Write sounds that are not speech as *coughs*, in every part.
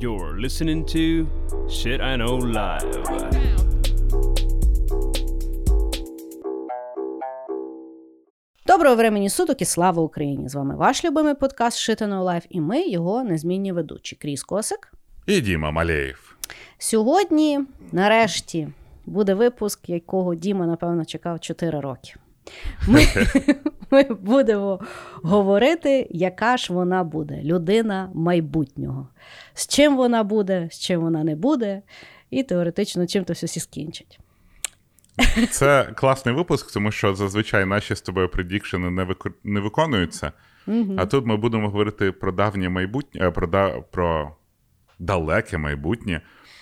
You're listening to Shit I Know Live. Доброго времені суток і слава Україні! З вами ваш любимий подкаст Shit I Know Live і ми його незмінні ведучі. Кріс Косик. І Діма Малеєв. Сьогодні, нарешті, буде випуск, якого Діма, напевно, чекав 4 роки. Ми, *laughs* *laughs* ми будемо говорити, яка ж вона буде людина майбутнього. З чим вона буде, з чим вона не буде, і теоретично чим то все скінчить. *laughs* Це класний випуск, тому що зазвичай наші з тобою предікшени не вику... не виконуються. Угу. А тут ми будемо говорити про давнє майбутнє, е, про да... про далеке майбутнє.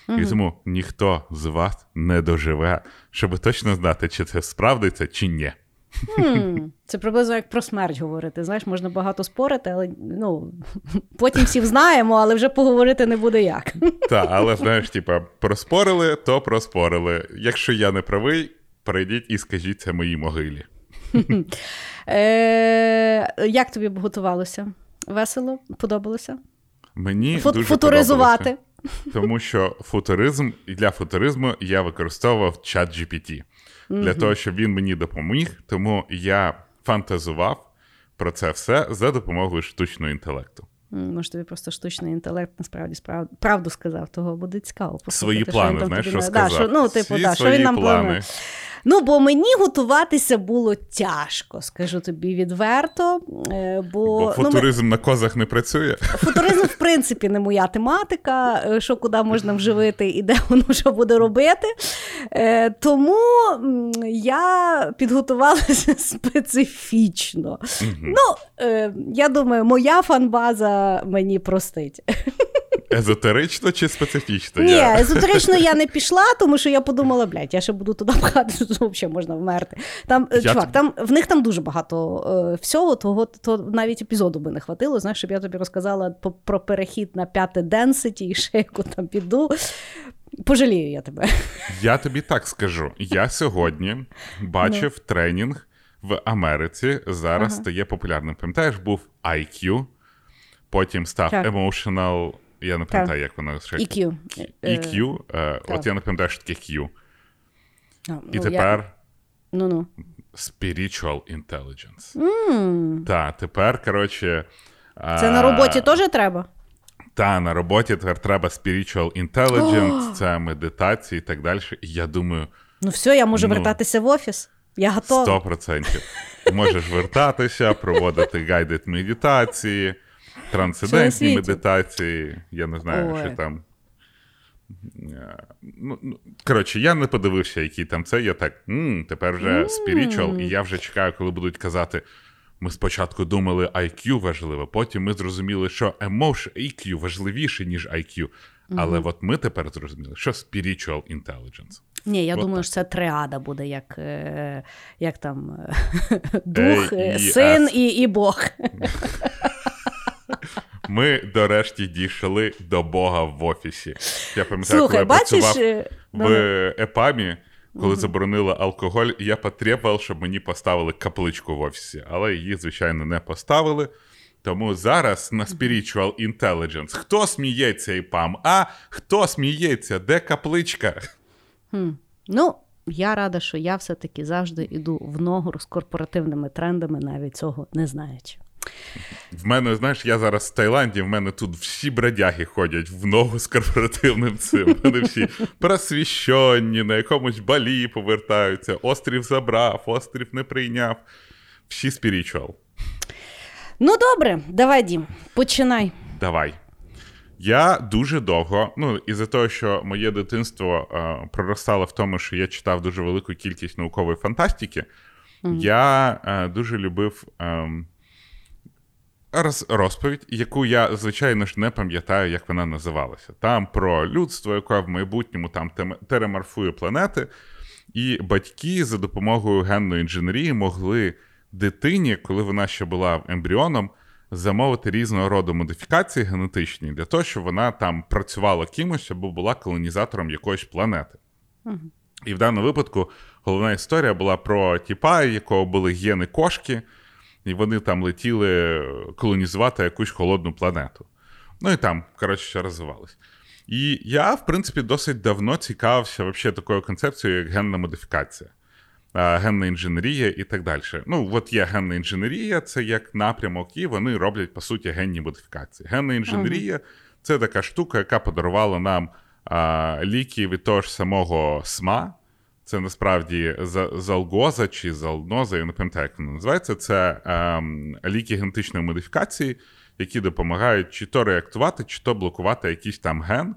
Угу. І тому ніхто з вас не доживе, щоб точно знати, чи це справдиться, чи ні. Хм, Це приблизно як про смерть говорити. Знаєш, можна багато спорити, але ну, *laughs* потім всі знаємо, але вже поговорити не буде як. Так, але знаєш, типа, проспорили, то проспорили. Якщо я не правий, прийдіть і скажіть це моїй могилі. *laughs* Е, Як тобі б готувалося? Весело? Подобалося? Мені Фу- дуже футуризувати. подобалося, тому що футуризм і для футуризму я використовував чат GPT для того, щоб він мені допоміг. Тому я фантазував про це все за допомогою штучного інтелекту. Може, тобі просто штучний інтелект насправді справ... правду сказав, того буде цікаво. Свої плани, знаєш, що сказав. Да, що, ну, типу, Всі да, свої що він нам плани. планує. Ну, бо мені готуватися було тяжко, скажу тобі відверто. е, Бо, Бо ну, ми- футуризм на козах не працює. Футуризм, в принципі, не моя тематика, е, що куди можна вживити і де воно що буде робити. Е, Тому я підготувалася *laughs* специфічно. Ну, е, я думаю, моя фанбаза мені простить. Езотерично чи специфічно? Ні, Я- езотерично я не *laughs* пішла, тому що я подумала, блядь, я ще буду туди пхати, то *laughs* взагалі можна вмерти. Там, е, Я чувак, там в них там дуже багато е, всього, того то навіть епізоду би не хватило. Знаєш, щоб я тобі розказала по- про перехід на п'яте денситі і ще яку там піду. Пожалію я тебе. *laughs* Я тобі так скажу. Я сьогодні бачив Ну. тренінг в Америці. Зараз стає популярним. Пам'ятаєш, був IQ, потім став Так. Emotional, я не пам'ятаю, як воно ще. EQ. Е, EQ, е, так. от я не пам'ятаю, що таке Q. а, І ну, тепер Я... Ну-ну. Spiritual Intelligence. Так, тепер, коротше. Це на роботі теж треба? Та, на роботі тепер треба spiritual intelligence, *gasps* це медитації і так далі. І я думаю, Ну все, я можу Ну. вертатися в офіс. Я готова. 100%. Можеш вертатися, проводити гайдед медитації, трансцендентні медитації. Я не знаю, Ой. що там. Е, Ну, ну, коротше, я не подивився, який там це. Я так, м тепер вже spiritual, і я вже чекаю, коли будуть казати. Ми спочатку думали, IQ важливо, потім ми зрозуміли, що emotion, EQ важливіше, ніж IQ. Але от ми тепер зрозуміли, що spiritual intelligence. Ні, я От думаю, так. що це триада буде, як, е, як там е, *laughs* дух, син і, і Бог. *laughs* Ми нарешті дійшли до Бога в офісі. Я пам'ятаю, Слухай, коли я бачиш, працював е, в ЕПАМі, коли заборонили алкоголь, я потребував, щоб мені поставили капличку в офісі, але її, звичайно, не поставили. Тому зараз на Spiritual Intelligence. Хто сміється ІПАМ? А хто сміється? Де капличка? Ну, я рада, що я все-таки завжди йду в ногу з корпоративними трендами, навіть цього не знаючи. В мене, знаєш, я зараз в Таїланді, в мене тут всі бродяги ходять в ногу з корпоративним цим. Вони всі просвіщені, на якомусь балі повертаються. Острів забрав, острів не прийняв. Всі спірічуал. Ну, добре, давай, Дім, починай. Давай. Я дуже довго, ну, із-за того, що моє дитинство е, проростало в тому, що я читав дуже велику кількість наукової фантастики, я е, дуже любив е, роз, розповідь, яку я, звичайно ж, не пам'ятаю, як вона називалася. Там про людство, яке в майбутньому там тереморфує планети, і батьки за допомогою генної інженерії могли дитині, коли вона ще була ембріоном, замовити різного роду модифікації генетичні для того, щоб вона там працювала кимось або була колонізатором якоїсь планети. І в даному випадку головна історія була про тіпа, якого були гени кошки, і вони там летіли колонізувати якусь холодну планету. Ну і там, коротше, що розвивалось. І я, в принципі, досить давно цікавився вообще такою концепцією, як генна модифікація, генна інженерія і так далі. Ну, от є генна інженерія, це як напрямок, і вони роблять, по суті, генні модифікації. Генна інженерія це така штука, яка подарувала нам а, ліки від того ж самого СМА. Це насправді залгоза чи залноза, я не пам'ятаю, як вона називається. Це ем, ліки генетичної модифікації, які допомагають чи то реактувати, чи то блокувати якийсь там ген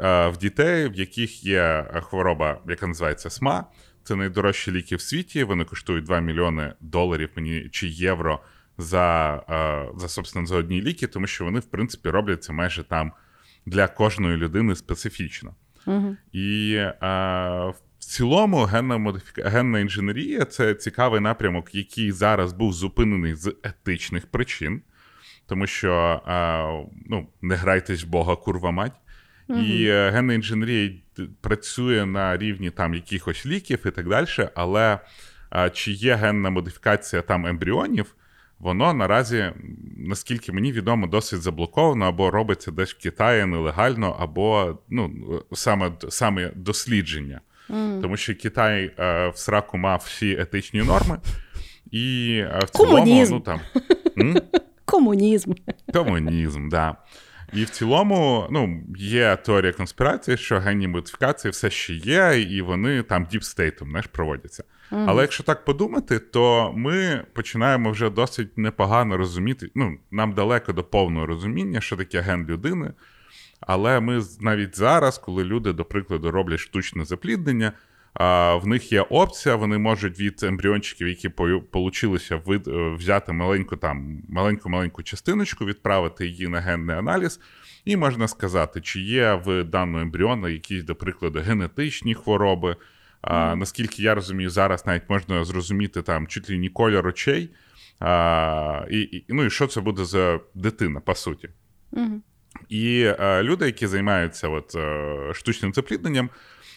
е, в дітей, в яких є хвороба, яка називається СМА. Це найдорожчі ліки в світі. Вони коштують 2 мільйони доларів мені чи євро за е, за, собственно, за одні ліки, тому що вони, в принципі, робляться майже там для кожної людини специфічно. Угу. І е, в цілому генна модифіка... генна інженерія це цікавий напрямок, який зараз був зупинений з етичних причин, тому що ну, не грайтесь в Бога, курва мать. Угу. І е, генна інженерія працює на рівні там якихось ліків і так далі, але чи є генна модифікація там ембріонів, воно наразі, наскільки мені відомо, досить заблоковано або робиться десь в Китаї нелегально, або ну, саме саме дослідження. Mm. Тому що Китай е, в сраку мав всі етичні норми, і е, в цілому Комунізм. ну там. *laughs* Комунізм. Комунізм, да. І в цілому, ну, є теорія конспірації, що генні модифікації все ще є, і вони там діпстейтом знаєш, проводяться. Mm. Але якщо так подумати, то ми починаємо вже досить непогано розуміти. Ну, нам далеко до повного розуміння, що таке ген людини. Але ми навіть зараз, коли люди, до прикладу, роблять штучне запліднення, в них є опція, вони можуть від ембріончиків, які получилися, е, взяти маленьку там маленьку маленьку частиночку, відправити її на генний аналіз, і можна сказати, чи є в даного ембріона якісь, до прикладу, генетичні хвороби. А, Наскільки я розумію, зараз навіть можна зрозуміти там чуть ли не кольор очей, а, і, і, ну і що це буде за дитина, по суті. Mm-hmm. І а, люди, які займаються от, е, штучним заплідненням,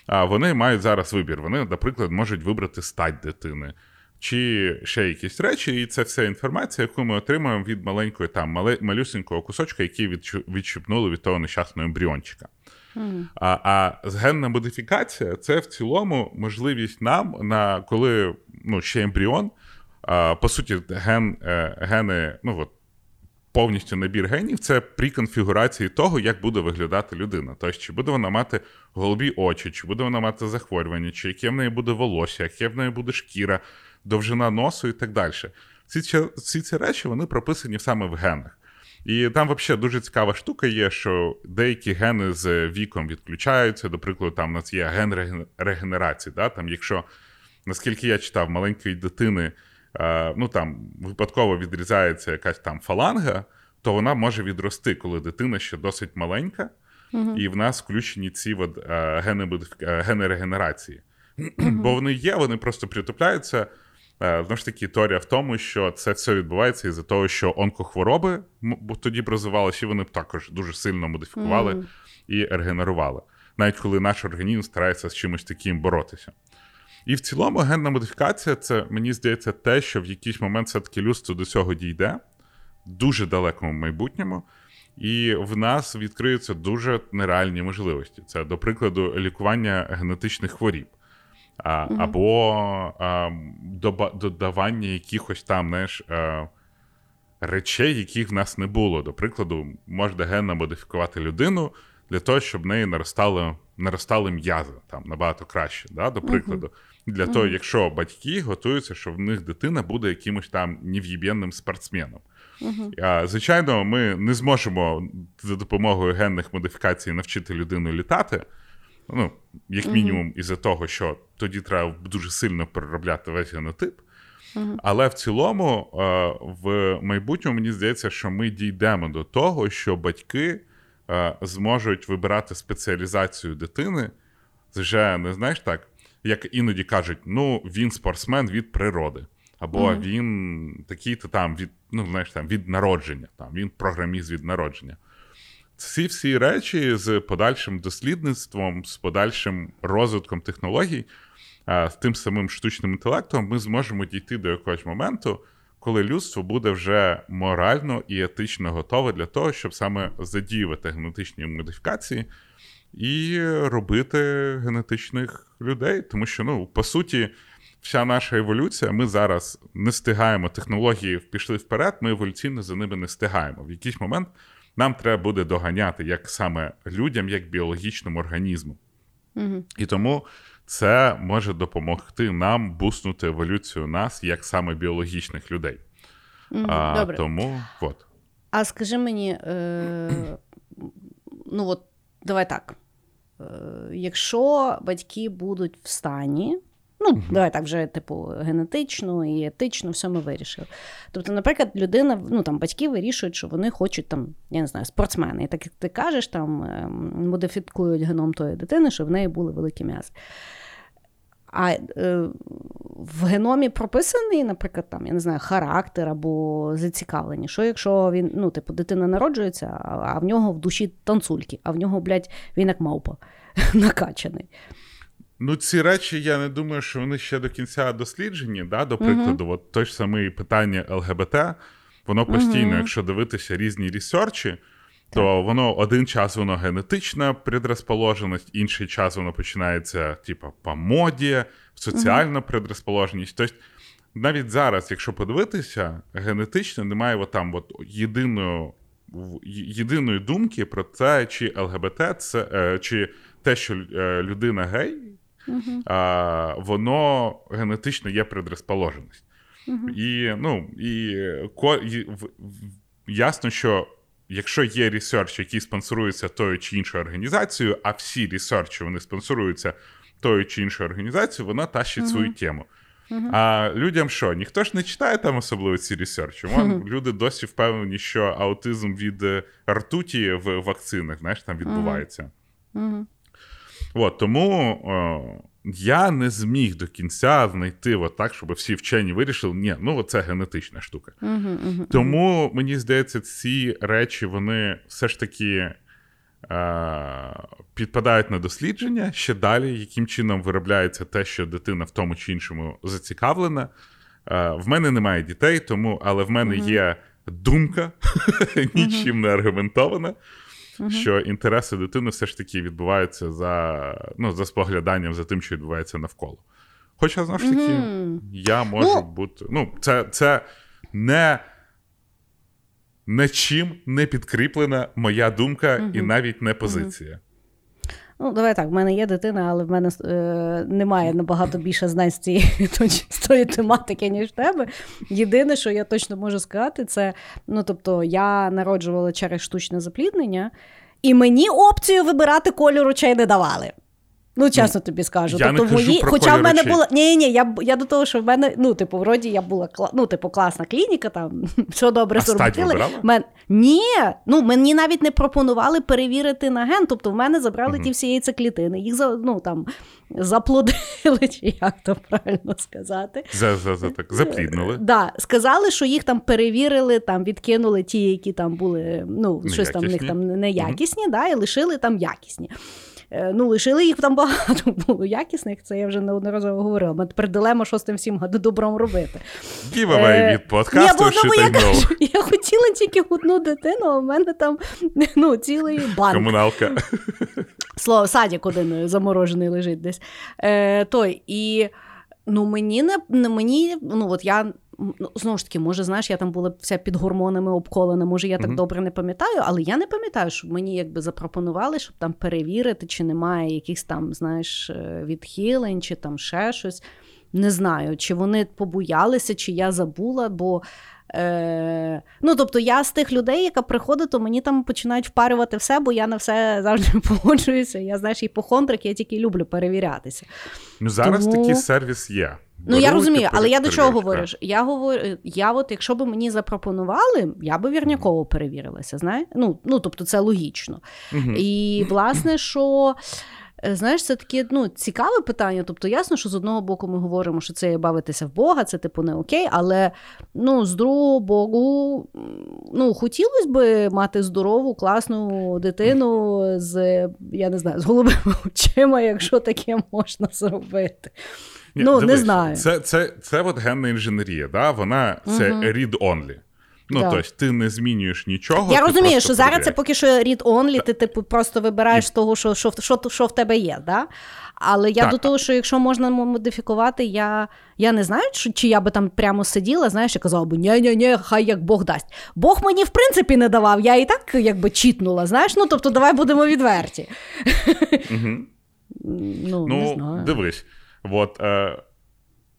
вони мають зараз вибір. Вони, наприклад, можуть вибрати стать дитини. Чи ще якісь речі, і це вся інформація, яку ми отримуємо від маленької там малюсенького кусочка, який відщипнули від того нещасного ембріончика. Mm. А а генна модифікація це в цілому можливість нам, на коли ну, ще ембріон, по суті, ген, е, гени, ну от повністю набір генів це при конфігурації того, як буде виглядати людина. Тобто, чи буде вона мати голубі очі, чи буде вона мати захворювання, чи яке в неї буде волосся, яке в неї буде шкіра, довжина носу і так далі. Всі ці, всі ці речі вони прописані саме в генах. І там взагалі дуже цікава штука є, що деякі гени з віком відключаються. До прикладу, там у нас є ген регенерації. Да? Там, Якщо, наскільки я читав, маленької дитини ну там випадково відрізається якась там фаланга, то вона може відрости, коли дитина ще досить маленька, uh і в нас включені ці от, е, гени е, гени регенерації. uh Бо вони є, вони просто притупляються. Знову ж таки, теорія в тому, що це все відбувається із-за того, що онкохвороби тоді б розвивалися, і вони б також дуже сильно модифікували mm. і регенерували, навіть коли наш організм старається з чимось таким боротися. І в цілому генна модифікація це, мені здається, те, що в якийсь момент все-таки людство до цього дійде дуже далекому майбутньому, і в нас відкриються дуже нереальні можливості. Це, до прикладу, лікування генетичних хворіб. А, угу. Або а, додавання якихось там знаєш, а, речей, яких в нас не було. До прикладу, можна генно модифікувати людину для того, щоб в неї наростали наростали м'язи там набагато краще. Да, До прикладу, uh-huh. Для того, uh-huh. якщо батьки готуються, що в них дитина буде якимось там нев'єб'єнним спортсменом. Uh-huh. Звичайно, ми не зможемо за допомогою генних модифікацій навчити людину літати. Ну, як мінімум, із-за того, що тоді треба дуже сильно переробляти весь генотип. Але в цілому, в майбутньому мені здається, що ми дійдемо до того, що батьки зможуть вибирати спеціалізацію дитини, вже не знаєш так, як іноді кажуть, ну він спортсмен від природи, або mm-hmm. він такий-то там від ну, знаєш, там, від народження, там, він програміст від народження. Ці всі речі з подальшим дослідництвом, з подальшим розвитком технологій, з тим самим штучним інтелектом, ми зможемо дійти до якогось моменту, коли людство буде вже морально і етично готове для того, щоб саме задіювати генетичні модифікації і робити генетичних людей. Тому що, ну, по суті, вся наша еволюція, ми зараз не стигаємо, технології пішли вперед, ми еволюційно за ними не стигаємо. В якийсь момент нам треба буде доганяти як саме людям, як біологічному організму. Угу. І тому це може допомогти нам буснути еволюцію нас як саме біологічних людей. Угу. А, Добре. Тому от. А скажи мені, е, ну от давай так. Е, якщо батьки будуть в стані, ну, Мгм. давай так вже, типу, генетично і етично все ми вирішили. Тобто, наприклад, людина, ну там батьки вирішують, що вони хочуть там, я не знаю, спортсмени. І так як ти кажеш, там ем, модифікують геном тої дитини, щоб в неї були великі м'язи. А е, в геномі прописаний, наприклад, там, я не знаю, характер або зацікавлення. Що якщо він, ну, типу, дитина народжується, а, в нього в душі танцульки, а в нього, блядь, він як мавпа *laughs* накачаний. Ну, ці речі, я не думаю, що вони ще до кінця досліджені. Да? До прикладу, от той ж самий питання ЛГБТ, воно постійно, Мгм. якщо дивитися різні ресерчі, то воно один час воно генетична предрозположеність, інший час воно починається, типу, по моді, соціальна предрозположеність. Тобто, навіть зараз, якщо подивитися, генетично немає от там от єдиної, єдиної думки про те, чи ЛГБТ це е, чи те, що е, людина гей, Угу. а, воно генетично є предрасположенность. Угу. І, ну, і, ко, і в, в- ясно, що якщо є research, який спонсорується тою чи іншою організацією, а всі research і вони спонсоруються тою чи іншою організацією, вона тащит Мгм. свою тему. Мгм. А людям що? Ніхто ж не читає там особливо ці research і. Вон, люди досі впевнені, що аутизм від е, ртуті в вакцинах знаєш, там відбувається. Угу. От, тому о, я не зміг до кінця знайти от так, щоб всі вчені вирішили, ні, ну це генетична штука. Угу. Угу. Тому мені здається, ці речі вони все ж таки е, підпадають на дослідження ще далі, яким чином виробляється те, що дитина в тому чи іншому зацікавлена. Е, в мене немає дітей, тому, але в мене Мгм. є думка, *laughs* нічим не аргументована Мгм. що інтереси дитини все ж таки відбуваються за, ну, за спогляданням за тим, що відбувається навколо. Хоча, знову ж таки, угу. я можу Ну- бути. Ну, це, це не нічим не підкріплена моя думка і навіть не позиція. Ну, давай так, в мене є дитина, але в мене е, немає набагато більше знань з цієї *laughs* з тої тематики, ніж в тебе. Єдине, що я точно можу сказати, це ну, тобто, я народжувала через штучне запліднення, і мені опцію вибирати кольор очей не давали. Ну, чесно тобі скажу. я не тобто, кажу про хоча в мене очей. була. Ні, ні, я, я до того, що в мене, ну, типу, вроді я була ну, типу, класна клініка, там *laughs* все добре зробили. Мен... Ні, ну мені навіть не пропонували перевірити на ген. Тобто, в мене забрали Мгм. ті всі яйцеклітини, їх за, ну, там, заплодили, *laughs* чи як то правильно сказати. За, за, за, так, запліднили. Да, сказали, що їх там перевірили, там відкинули ті, які там були, ну, щось там в них там неякісні, да, і лишили там якісні. Е, Ну, лишили їх там багато *laughs* було якісних, це я вже неодноразово говорила. Ми тепер дилема, що з тим всім добром робити. Гівавей Е, від подкасту бо, ну, я, *laughs* я хотіла тільки одну дитину, а в мене там *laughs* ну, цілий банк. Комуналка. Слово, садик один заморожений лежить десь. Е, той, і ну, мені не, не мені, ну от я. Ну, знову ж таки, може, знаєш, я там була вся під гормонами обколена, може, я так Мгм. добре не пам'ятаю, але я не пам'ятаю, щоб мені якби запропонували, щоб там перевірити, чи немає якихось там, знаєш, е, відхилень, чи там ще щось. Не знаю, чи вони побоялися, чи я забула, бо. Е, ну, тобто, я з тих людей, яка приходить, то мені там починають впарювати все, бо я на все завжди *laughs* погоджуюся. Я знаєш, іпохондрик, я тільки люблю перевірятися. Ну, зараз Тому- такий сервіс є. Ну, я розумію, але я до чого говорю? Я говорю, я от, якщо б мені запропонували, я би вірняково перевірилася. Знаєш? Ну, ну, тобто, це логічно. І власне, що. е, Знаєш, це таке ну, цікаве питання. Тобто, ясно, що з одного боку ми говоримо, що це бавитися в Бога, це типу не окей, але ну, з другого боку, ну, хотілося б мати здорову, класну дитину з, я не знаю, з голубими *laughs* очима, якщо таке можна зробити. Ні, ну, дивись, не знаю. Це це, це от генна інженерія, да? вона це Мгм. read-only. Ну, Да. тобто, ти не змінюєш нічого. Я розумію, що зараз це поки що read only, ти типу просто вибираєш з того, що, що, що, що в тебе є. Да? Але я Так. до того, що якщо можна модифікувати, я, я не знаю, чи, чи я би там прямо сиділа, знаєш, і казала би, ні ні ні хай як Бог дасть. Бог мені в принципі не давав, я і так якби чітнула, знаєш, ну тобто давай будемо відверті. Мгм. Ну, не Ну, знаю. дивись, от, е,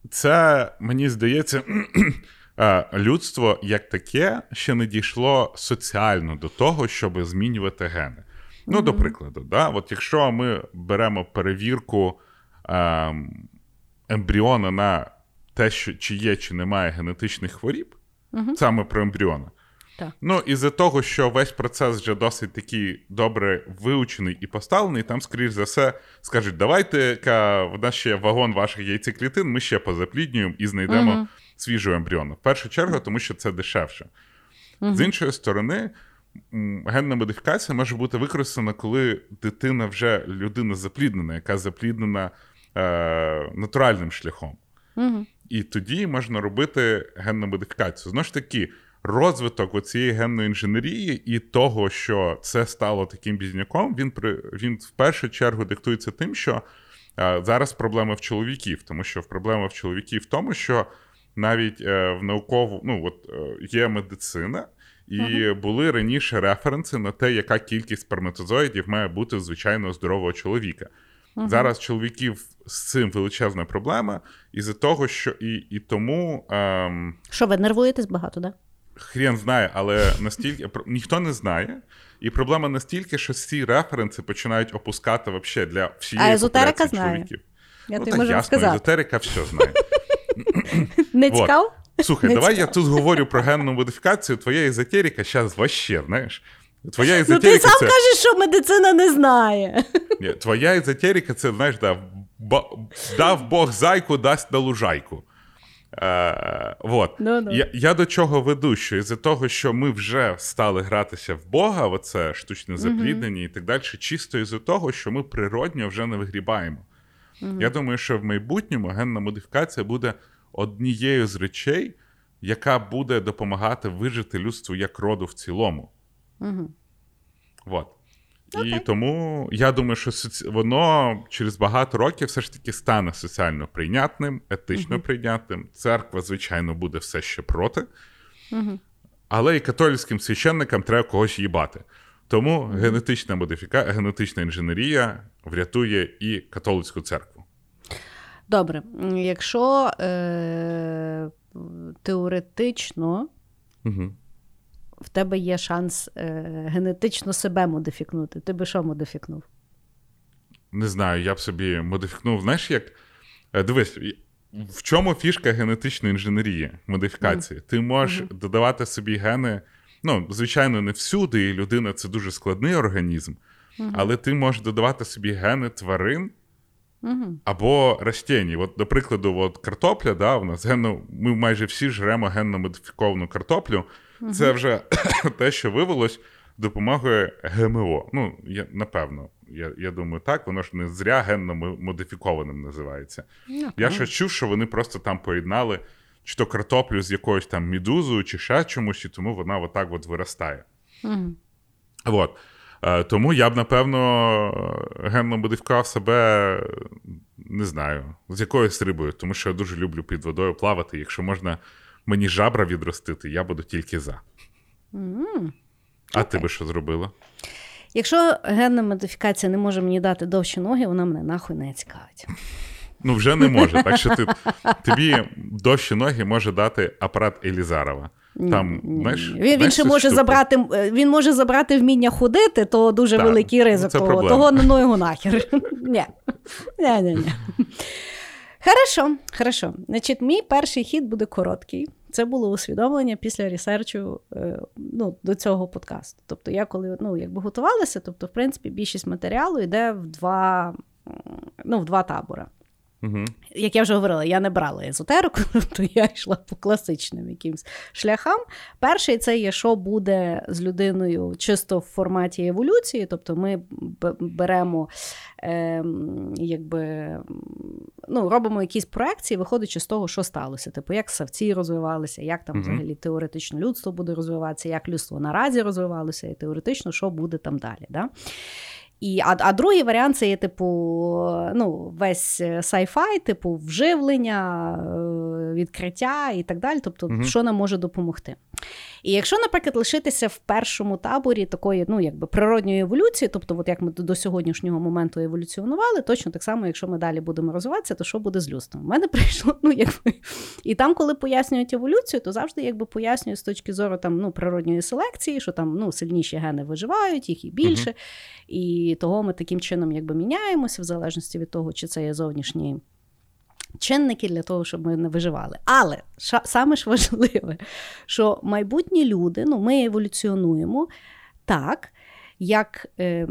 це мені здається, *clears throat* е, людство як таке ще не дійшло соціально до того, щоб змінювати гени. Ну, до прикладу, да? от якщо ми беремо перевірку е, ембріона на те, що чи є, чи немає генетичних хворіб, саме про ембріона. Так. Ну, із-за того, що весь процес вже досить такий добре вивчений і поставлений, там, скоріш за все, скажуть, давайте ка, в нас ще вагон ваших яйцеклітин, ми ще позапліднюємо і знайдемо Мгм. свіжого ембріону. В першу чергу, тому що це дешевше. З іншої сторони, генна модифікація може бути використана, коли дитина вже людина запліднена, яка запліднена е, натуральним шляхом. Мгм. І тоді можна робити генну модифікацію. Знову ж таки, розвиток цієї генної інженерії і того, що це стало таким бізняком, він при він в першу чергу диктується тим, що е, зараз проблема в чоловіків, тому що проблема в чоловіків в тому, що навіть е, в наукову, ну от е, є медицина. І були раніше референси на те, яка кількість сперматозоїдів має бути в звичайного здорового чоловіка. Зараз чоловіків з цим величезна проблема, із-за того, що і, і тому ем, Що ви нервуєтесь багато, так? Да? Хрен знає, але настільки ніхто не знає. І проблема настільки, що ці референси починають опускати вообще для всієї А езотерика знає. чоловіків. Я ну, так можу ясно, сказати. езотерика все знає. *laughs* Не цікаво? Слухай, Не давай я тут говорю про генну модифікацію. Твоя езотерика зараз вообще, знаєш. Твоя Ну ти сам це. кажеш, що медицина не знає. *laughs* Ні, твоя езотерика це, знаєш, да, ба- дав Бог зайку, дасть на лужайку. Е, вот. Ну-ну. Я, я до чого веду, що із-за того, що ми вже стали гратися в Бога, оце штучне запліднення і так далі, чисто із-за того, що ми природньо вже не вигрібаємо. Я думаю, що в майбутньому генна модифікація буде однією з речей, яка буде допомагати вижити людству як роду в цілому. Мгм. Вот. І тому я думаю, що соці... воно через багато років все ж таки стане соціально прийнятним, етично прийнятним. Церква, звичайно, буде все ще проти. Але і католицьким священникам треба когось їбати. Тому генетична модифіка... генетична інженерія врятує і католицьку церкву. Добре, якщо е- теоретично Угу. В тебе є шанс е- генетично себе модифікнути, ти би що модифікнув? Не знаю, я б собі модифікнув. Знаєш, як. Е, Дивись, в чому фішка генетичної інженерії, модифікації? Ти можеш додавати собі гени. Ну, звичайно, не всюди, і людина це дуже складний організм, але ти можеш додавати собі гени тварин Угу. або растінь. От, до прикладу, от картопля, да, у нас генно, ми майже всі жремо генно модифіковану картоплю. Це вже *coughs* те, що вивелось допомогою ГМО. Ну, я, напевно, я, я думаю, так, воно ж не зря генно модифікованим називається. Я ще чув, що вони просто там поєднали чи то картоплю з якоюсь там мідузою, чи ще чомусь, і тому вона отак от виростає. Угу. От. Е, Тому я б, напевно, генно модифікував себе, не знаю, з якоюсь рибою, тому що я дуже люблю під водою плавати. Якщо можна мені жабра відростити, я буду тільки за. А ти би що зробила? Якщо генна модифікація не може мені дати довші ноги, вона мене нахуй не цікавить. Ну, вже не може. Так що ти, тобі довші ноги може дати апарат Елізарова. Там, Ні, знаєш, ні. Він, він знаєш ще може штуку? забрати, він може забрати вміння ходити, то дуже Так, великий ризик. це того, того ну його нахер. *laughs* Ні. Ні, ні, ні. Хорошо, хорошо. Значить, мій перший хід буде короткий. Це було усвідомлення після ресерчу е, ну, до цього подкасту. Тобто, я коли ну, якби готувалася, тобто, в принципі, більшість матеріалу йде в два, ну, в два табори. Угу. Як я вже говорила, я не брала езотерику, *laughs* то я йшла по класичним якимсь шляхам. Перший це є, що буде з людиною чисто в форматі еволюції, тобто ми беремо, е, якби, ну, робимо якісь проекції, виходячи з того, що сталося. Типу, як савці розвивалися, як там взагалі теоретично людство буде розвиватися, як людство наразі розвивалося, і теоретично, що буде там далі. Да? І, А а другий варіант це є, типу, ну, весь сайфай, типу, вживлення, е, відкриття і так далі. Тобто, угу. що нам може допомогти. І якщо, наприклад, лишитися в першому таборі такої ну, якби природньої еволюції, тобто, от як ми до сьогоднішнього моменту еволюціонували, точно так само, якщо ми далі будемо розвиватися, то що буде з людством? У мене *laughs* прийшло, ну якби. І там, коли пояснюють еволюцію, то завжди якби пояснюють з точки зору там, ну, природньої селекції, що там ну, сильніші гени виживають, їх і більше. Угу. І того ми таким чином якби міняємося, в залежності від того, чи це є зовнішні чинники для того, щоб ми не виживали. Але ша, саме ж важливе, що майбутні люди, ну, ми еволюціонуємо так, як е,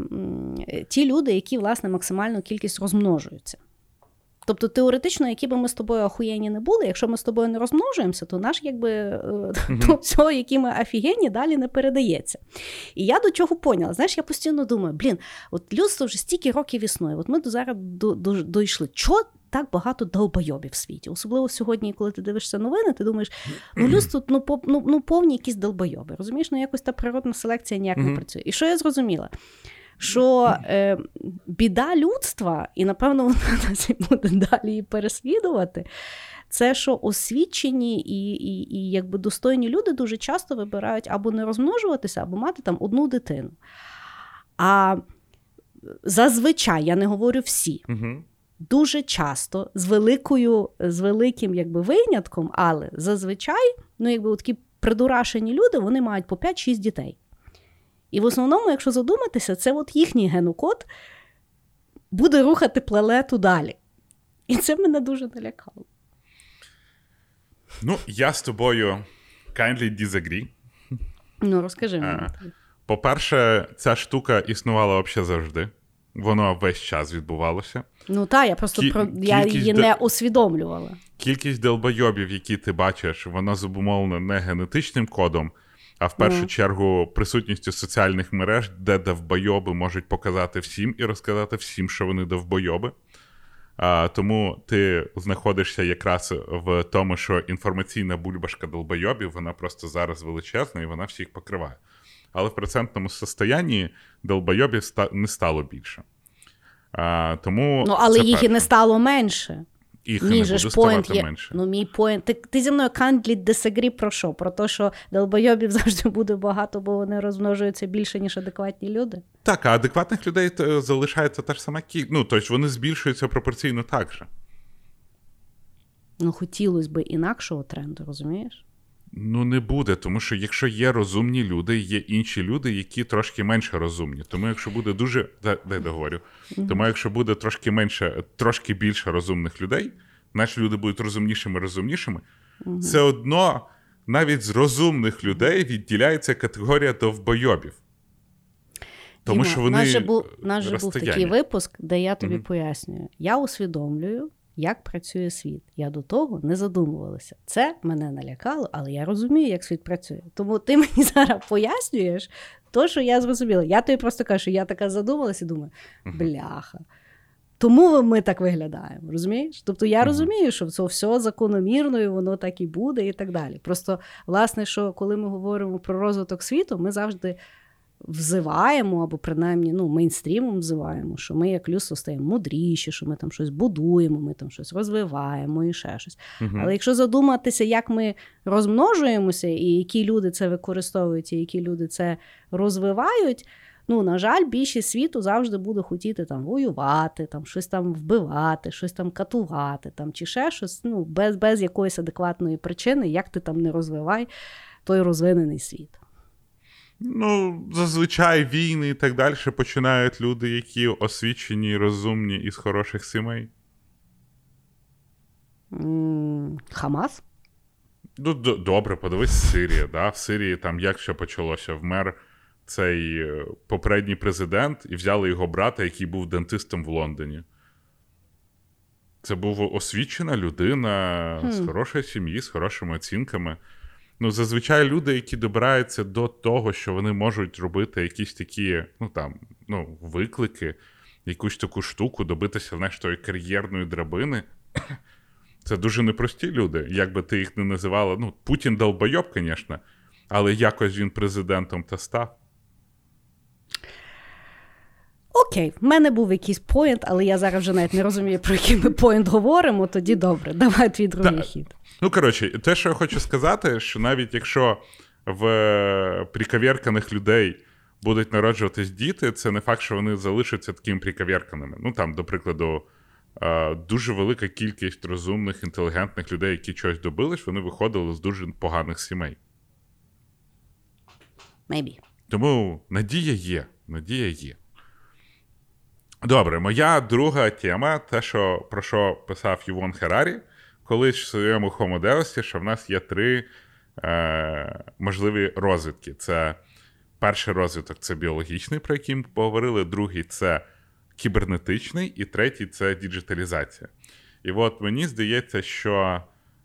ті люди, які власне максимальну кількість розмножуються. Тобто, теоретично, які би ми з тобою ахуєнні не були, якщо ми з тобою не розмножуємося, то наш якби mm-hmm. то які ми офігенні, далі не передається. І я до чого поняла. Знаєш, я постійно думаю, блін, от людство вже стільки років існує. От ми до зараз до, до, дійшли. Чого так багато долбойобів в світі? Особливо сьогодні, коли ти дивишся новини, ти думаєш, ну *clears throat* людство ну, ну, ну повні якісь долбойоби. Розумієш, ну якось та природна селекція ніяк не працює. І що я зрозуміла? що е, біда людства, і напевно вона *laughs* нас буде далі її переслідувати. Це що освічені і і, і якби достойні люди дуже часто вибирають або не розмножуватися, або мати там одну дитину. А зазвичай, я не говорю всі, угу. Дуже часто з великою, з великим якби, винятком, але зазвичай ну, якби, такі придурашені люди вони мають по 5-6 дітей. І в основному, якщо задуматися, це от їхній генокод буде рухати планету далі. І це мене дуже налякало. Ну, я з тобою kindly disagree. Ну, розкажи мені. По-перше, ця штука існувала взагалі завжди. Воно весь час відбувалося. Ну так, я просто Кі- про я її де... не усвідомлювала. Кількість долбойобів, які ти бачиш, вона зумовлена не генетичним кодом, а в першу mm. чергу присутністю соціальних мереж, де довбойоби можуть показати всім і розказати всім, що вони довбойоби. А, Тому ти знаходишся якраз в тому, що інформаційна бульбашка долбойобів, вона просто зараз величезна і вона всіх покриває. Але в процентному состоянні долбойобів ста... не стало більше. А, тому Ну, але їх і не стало менше їх мій не буде ставати є, менше. Ну, мій поінт. Ти, ти зі мною кандлі десегрі про що? Про те, що долбойобів *laughs* завжди буде багато, бо вони розмножуються більше, ніж адекватні люди. Так, а адекватних людей залишається та ж сама кількість. Ну, тобто вони збільшуються пропорційно так же. Ну, хотілося б інакшого тренду, розумієш? Ну, не буде, тому що якщо є розумні люди, є інші люди, які трошки менше розумні. Тому якщо буде дуже. Дай договорю. Тому якщо буде трошки менше, трошки більше розумних людей, наші люди будуть розумнішими розумнішими, все одно навіть з розумних людей відділяється категорія довбойобів. Тому Діма, що вони. Наш же був, наш же був такий випуск, де я тобі mm пояснюю. Я усвідомлюю, як працює світ. Я до того не задумувалася. Це мене налякало, але я розумію, як світ працює. Тому ти мені *laughs* зараз пояснюєш то, що я зрозуміла. Я тобі просто кажу, що я така задумалася і думаю, бляха. Тому ми так виглядаємо, розумієш? Тобто я розумію, що це все закономірно, і воно так і буде, і так далі. Просто, власне, що коли ми говоримо про розвиток світу, ми завжди взиваємо, або принаймні ну, мейнстрімом взиваємо, що ми як людство стаємо мудріші, що ми там щось будуємо, ми там щось розвиваємо і ще щось. Угу. Але якщо задуматися, як ми розмножуємося, і які люди це використовують, і які люди це розвивають. Ну, на жаль, більшість світу завжди буде хотіти там воювати, там щось там вбивати, щось там катувати, там чи ще щось, ну, без без якоїсь адекватної причини, як ти там не розвивай той розвинений світ. Ну, зазвичай війни і так далі починають люди, які освічені, розумні і з хороших сімей. Хамас? Ну, Добре, подивись Сирія. Да? В Сирії там як ще почалося? Вмер цей е, попередній президент і взяли його брата, який був дентистом в Лондоні. Це був освічена людина hmm. з хорошої сім'ї, з хорошими оцінками. Ну, зазвичай люди, які добираються до того, що вони можуть робити якісь такі, ну там, ну, виклики, якусь таку штуку, добитися знаєш, тої кар'єрної драбини. *clears throat* Це дуже непрості люди. Як би ти їх не називала. Ну, Путін долбойоб, звісно, але якось він президентом та став. Okay, в мене був якийсь point, але я зараз вже навіть не розумію, про який ми point говоримо. Тоді добре, давай твій другий хід. Ну, коротше, те, що я хочу сказати, що навіть якщо в прикавірканих людей будуть народжуватись діти, це не факт, що вони залишаться такими прикавірканими. Ну, там, до прикладу, дуже велика кількість розумних, інтелігентних людей, які чогось добились, вони виходили з дуже поганих сімей. Maybe. Тому надія є. Надія є. Добре, моя друга тема, те, що про що писав Ювон Херарі, колись в своєму Homo що в нас є три е, можливі розвитки. Це перший розвиток це біологічний, про який ми поговорили, другий це кібернетичний, і третій це діджиталізація. І от мені здається, що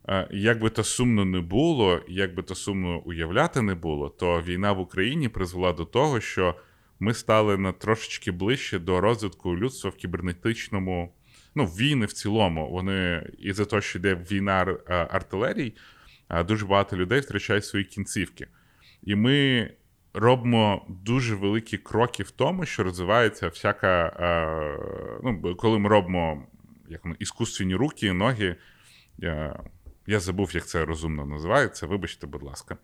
е, як би то сумно не було, як би то сумно уявляти не було, то війна в Україні призвела до того, що ми стали на трошечки ближче до розвитку людства в кібернетичному, ну, війни в цілому. Вони і за те, що йде війна е, артилерій, дуже багато людей втрачають свої кінцівки. І ми робимо дуже великі кроки в тому, що розвивається всяка. Е, ну, Коли ми робимо як іскусственні руки, ноги. Я я забув, як це розумно називається. Вибачте, будь ласка.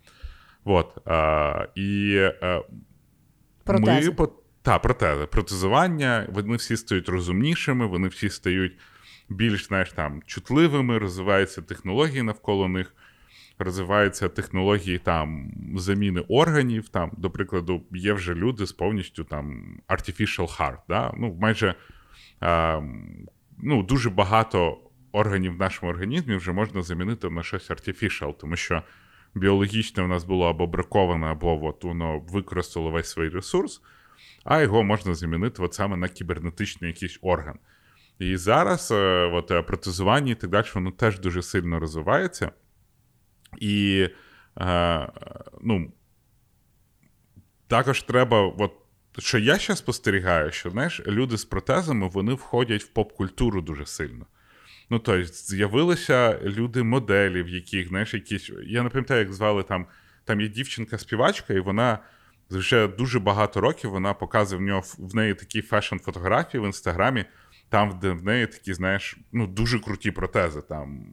От, а, І а, Ми, та, протези. Протезування, вони всі стають розумнішими, вони всі стають більш знаєш, там, чутливими, розвиваються технології навколо них, розвиваються технології там, заміни органів. Там, До прикладу, є вже люди з повністю там, artificial heart. Да? Ну, майже а, ну, дуже багато органів в нашому організмі вже можна замінити на щось artificial, тому що біологічне в нас було або браковане, або от воно використало весь свій ресурс, а його можна замінити от саме на кібернетичний якийсь орган. І зараз е, от, е, протезування і так далі, воно теж дуже сильно розвивається. І е, ну, також треба, от, що я ще спостерігаю, що знаєш, люди з протезами вони входять в поп-культуру дуже сильно. Ну, тобто, з'явилися люди-моделі, в яких, знаєш, якісь. Я не пам'ятаю, як звали там. Там є дівчинка-співачка, і вона вже дуже багато років вона показує в нього в неї такі фешн-фотографії в інстаграмі, там, де в неї такі, знаєш, ну, дуже круті протези. Там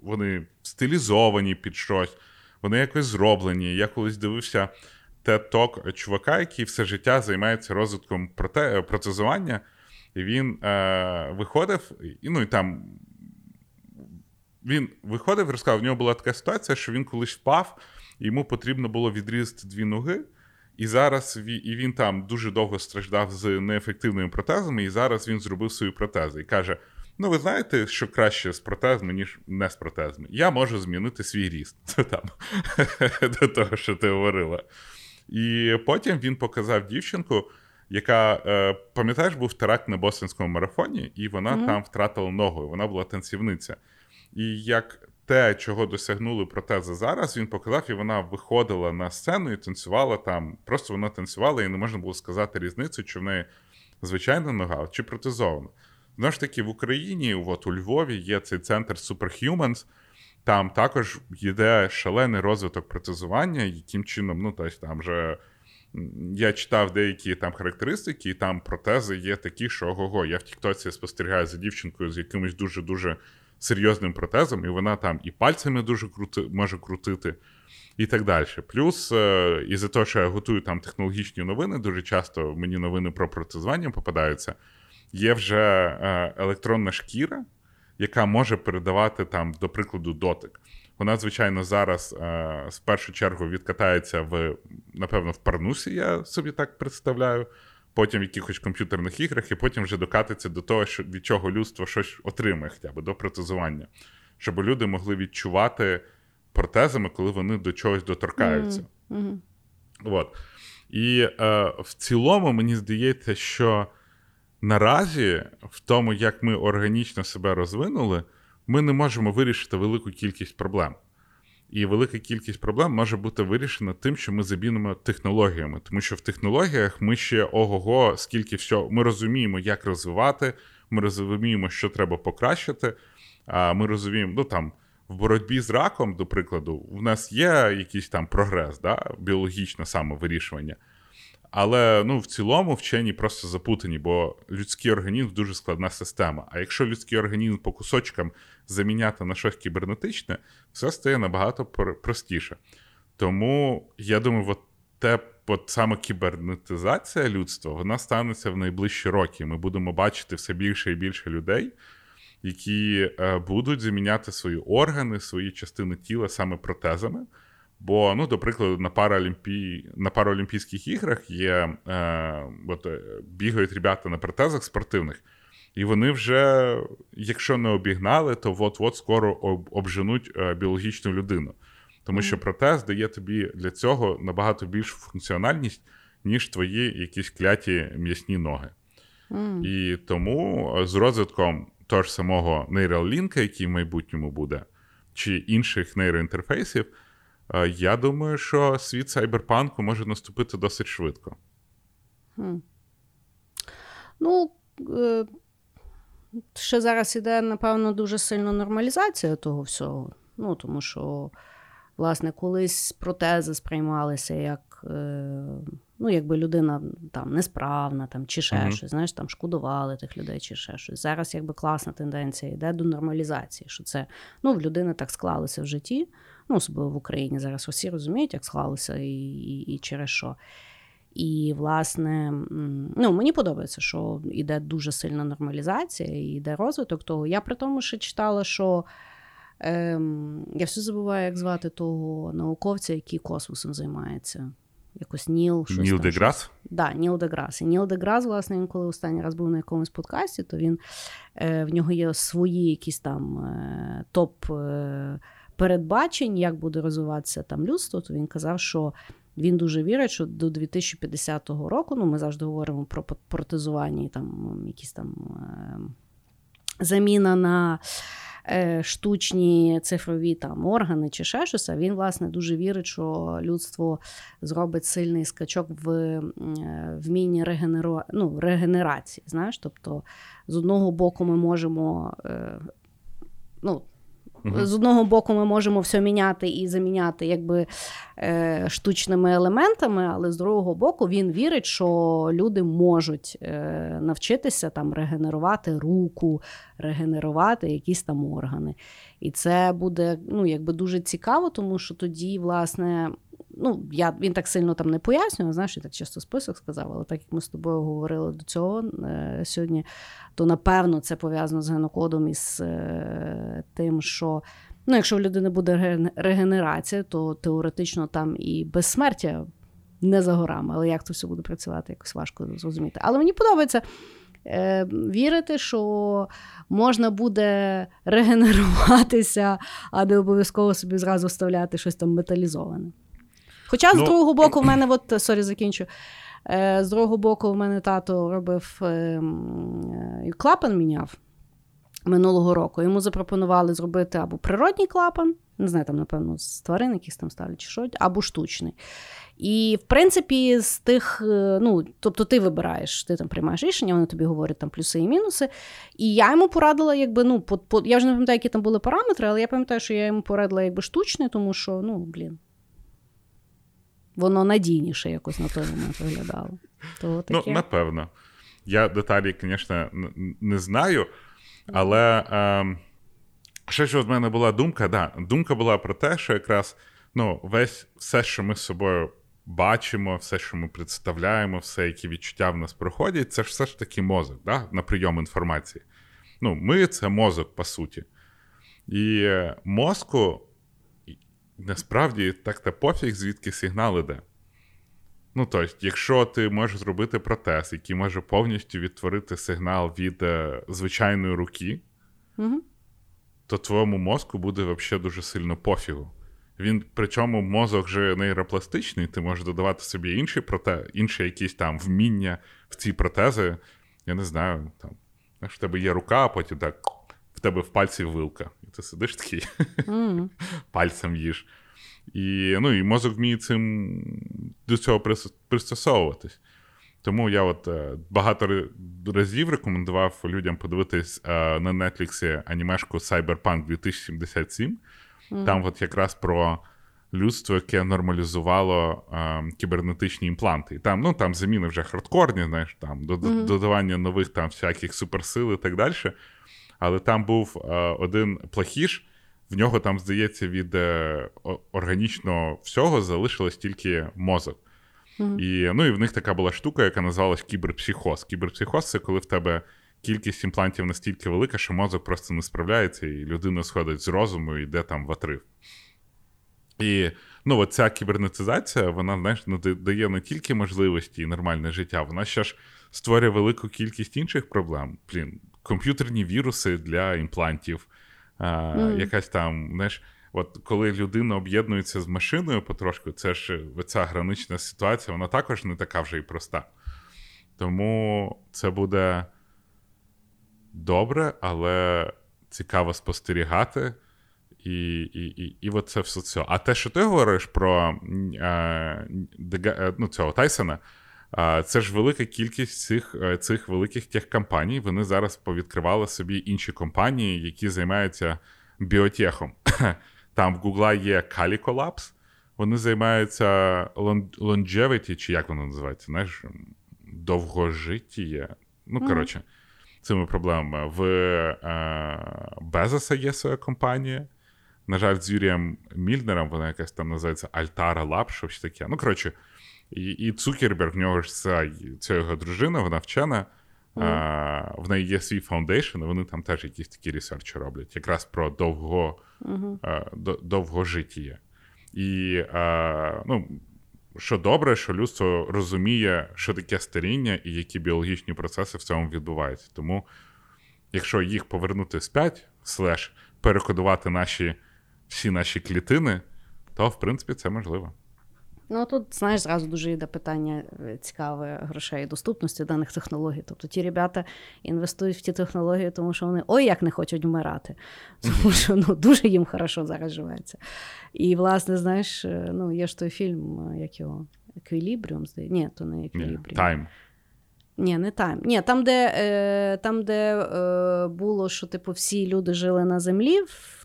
Вони стилізовані під щось, вони якось зроблені. Я колись дивився тет-ток чувака, який все життя займається розвитком проте... протезування. І він е, виходив, і ну і там він виходив і розказав, в нього була така ситуація, що він колись впав, і йому потрібно було відрізати дві ноги. І зараз і він там дуже довго страждав з неефективними протезами, і зараз він зробив свої протези. І каже: Ну, ви знаєте, що краще з протезами, ніж не з протезами. Я можу змінити свій ріст. *laughs* Це там *laughs* до того, що ти говорила. І потім він показав дівчинку, яка, е, пам'ятаєш, був теракт на Бостонському марафоні, і вона mm-hmm. там втратила ногу. Вона була танцівниця. І як те, чого досягнули протези зараз, він показав, і вона виходила на сцену і танцювала там. Просто вона танцювала, і не можна було сказати різницю, чи в неї звичайна нога, чи протезована. Знову ж таки, в Україні, от у Львові, є цей центр Superhumans, там також йде шалений розвиток протезування, яким чином, ну, тобто там вже. Я читав деякі там характеристики, і там протези є такі, що ого-го, я в Тіктоці спостерігаю за дівчинкою з якимось дуже-дуже серйозним протезом, і вона там і пальцями дуже крути, може крутити, і так далі. Плюс, е, із за того, що я готую там технологічні новини, дуже часто мені новини про протезування попадаються. Є вже е, електронна шкіра, яка може передавати там, до прикладу, дотик. Вона, звичайно, зараз е, з першу чергу відкатається в, напевно, в парнусі, я собі так представляю потім в якихось комп'ютерних іграх, і потім вже докатиться до того, що від чого людство щось отримає, хоча б до протезування, щоб люди могли відчувати протезами, коли вони до чогось доторкаються. Mm-hmm. От. І е, в цілому мені здається, що наразі, в тому, як ми органічно себе розвинули, ми не можемо вирішити велику кількість проблем. І велика кількість проблем може бути вирішена тим, що ми замінимо технологіями. Тому що в технологіях ми ще ого-го, скільки всього, ми розуміємо, як розвивати, ми розуміємо, що треба покращити. А ми розуміємо, ну там в боротьбі з раком, до прикладу, в нас є якийсь там прогрес, да, біологічне самовирішування. Але ну, в цілому вчені просто запутані, бо людський організм дуже складна система. А якщо людський організм по кусочкам заміняти на щось кібернетичне, все стає набагато простіше. Тому я думаю, от те, от саме кібернетизація людства, вона станеться в найближчі роки. Ми будемо бачити все більше і більше людей, які е, будуть заміняти свої органи, свої частини тіла саме протезами. Бо, ну, до прикладу, на Паралімпі... на Паралімпійських іграх є е, от, е, бігають ребята на протезах спортивних, і вони вже, якщо не обігнали, то от-от скоро обженуть е, біологічну людину. Тому що протез дає тобі для цього набагато більшу функціональність, ніж твої якісь кляті м'ясні ноги. Mm. І тому з розвитком того ж самого нейролінка, який в майбутньому буде, чи інших нейроінтерфейсів. Е, я думаю, що світ сайберпанку може наступити досить швидко. Хм. Ну, е, ще зараз іде, напевно, дуже сильна нормалізація того всього. Ну, тому що, власне, колись протези сприймалися як. Е, ну, якби людина там несправна, там, чи ще uh-huh. щось, знаєш, там шкодували тих людей, чи ще щось. Зараз якби класна тенденція йде до нормалізації, що це ну, в людини так склалося в житті ну, особливо в Україні зараз усі розуміють, як склалося і, і, і через що. І, власне, ну, мені подобається, що йде дуже сильна нормалізація і йде розвиток того. Я при тому ще читала, що ем, я все забуваю, як звати того науковця, який космосом займається. Якось Ніл щось Ніл Деграс? Так, да, Ніл Деграс. І Ніл Деграс, власне, він коли останній раз був на якомусь подкасті, то він е, в нього є свої якісь там е, топ. Е, передбачень, як буде розвиватися там людство, то він казав, що він дуже вірить, що до 2050 року, ну ми завжди говоримо про протезування там якісь там е, заміна на. Е, штучні цифрові там органи чи ще щось, а він, власне, дуже вірить, що людство зробить сильний скачок в е, вмінні регенеру... ну, регенерації. Знаєш? Тобто, з одного боку, ми можемо ну, З одного боку, ми можемо все міняти і заміняти якби е, штучними елементами, але з другого боку, він вірить, що люди можуть е, навчитися там регенерувати руку, регенерувати якісь там органи. І це буде ну, якби дуже цікаво, тому що тоді, власне. Ну, я, Він так сильно там не пояснює, знаєш, я так часто список сказав, але так як ми з тобою говорили до цього е, сьогодні, то напевно це пов'язано з генокодом і з е, тим, що ну, якщо в людини буде регенерація, то теоретично там і безсмертя не за горами. Але як це все буде працювати, якось важко зрозуміти. Але мені подобається. Е, вірити, що можна буде регенеруватися, а не обов'язково собі зразу вставляти щось там металізоване. Хоча, ну, з другого боку, в *clears throat* мене, от, sorry, закінчу. Е, з другого боку, в мене тато робив ем, клапан міняв минулого року. Йому запропонували зробити або природній клапан, не знаю, там, напевно, з тварин, якісь там ставлять, чи що, або штучний. І, в принципі, з тих, е, ну, тобто ти вибираєш, ти там приймаєш рішення, вони тобі говорять там плюси і мінуси. І я йому порадила, якби, ну, по, по, я вже не пам'ятаю, які там були параметри, але я пам'ятаю, що я йому порадила якби штучний, тому що, ну, блін, воно надійніше якось на той момент виглядало. То Ну, напевно. Я деталі, звісно, не знаю, але е, ще що в мене була думка, да, думка була про те, що якраз ну, весь все, що ми з собою бачимо, все, що ми представляємо, все, які відчуття в нас проходять, це ж все ж таки мозок да, на прийом інформації. Ну, Ми це мозок, по суті. І е, мозку насправді так та пофіг, звідки сигнал іде. Ну, тобто, якщо ти можеш зробити протез, який може повністю відтворити сигнал від е, звичайної руки, угу. то твоєму мозку буде взагалі дуже сильно пофігу. Він, причому мозок вже нейропластичний, ти можеш додавати собі інші проте, інші якісь там вміння в ці протези, я не знаю, там, знаєш, в тебе є рука, а потім так в тебе в пальці вилка. Ти сидиш такий mm. *laughs* пальцем їж. І ну, і мозок вміє цим до цього пристосовуватись. Тому я от е, багато разів рекомендував людям подивитись е, на Netflix анімешку Cyberpunk 2077. Mm. Там от якраз про людство, яке нормалізувало е, кібернетичні імпланти. І там ну, там заміни вже хардкорні, знаєш, там mm-hmm. додавання нових там всяких суперсил і так далі. Але там був е, один плахіш, в нього там, здається, від е, органічного всього залишилось тільки мозок. Mm-hmm. І ну, і в них така була штука, яка називалась кіберпсихоз. Кіберпсихоз це коли в тебе кількість імплантів настільки велика, що мозок просто не справляється, і людина сходить з розуму і йде там в отрив. І ну, от ця кібернетизація, вона знаєш, дає не тільки можливості і нормальне життя, вона ще ж створює велику кількість інших проблем. Блін, комп'ютерні віруси для імплантів, а, mm. якась там, знаєш. От коли людина об'єднується з машиною потрошку, це ж ця гранична ситуація, вона також не така вже і проста. Тому це буде добре, але цікаво спостерігати. І і, і, і от це все. А те, що ти говориш про е, ну, цього Тайсона, е, це ж велика кількість цих е, цих великих техкомпаній. Вони зараз повідкривали собі інші компанії, які займаються біотехом. *coughs* Там в Гугла є Calico Labs, вони займаються longevity, чи як воно називається? Знаєш, довгожиття. Ну, коротше, цими проблемами. В е, Безоса є своя компанія. На жаль, з Юрієм Мільнером, вона якась там називається Altos Labs, щось таке. Ну, коротше, і і Цукерберг, в нього ж це, це його дружина, вона вчена. Mm. А, В неї є свій foundation, вони там теж якісь такі research і роблять, якраз про довго, mm-hmm. а, довгожиття. І а, ну, що добре, що людство розуміє, що таке старіння і які біологічні процеси в цьому відбуваються. Тому, якщо їх повернути вспять, slash перекодувати наші всі наші клітини, то в принципі це можливо. Ну тут, знаєш, зразу дуже йде питання е, цікаве грошей і доступності даних технологій. Тобто ті ребята інвестують в ті технології, тому що вони ой як не хочуть вмирати. Тому що ну, дуже їм хорошо зараз живеться. І, власне, знаєш, е, ну, є ж той фільм, е, як його Equilibrium, здається. Ні, то не Equilibrium. Time. Ні, не тайм. Ні, там, де е, там, де е, було, що типу всі люди жили на землі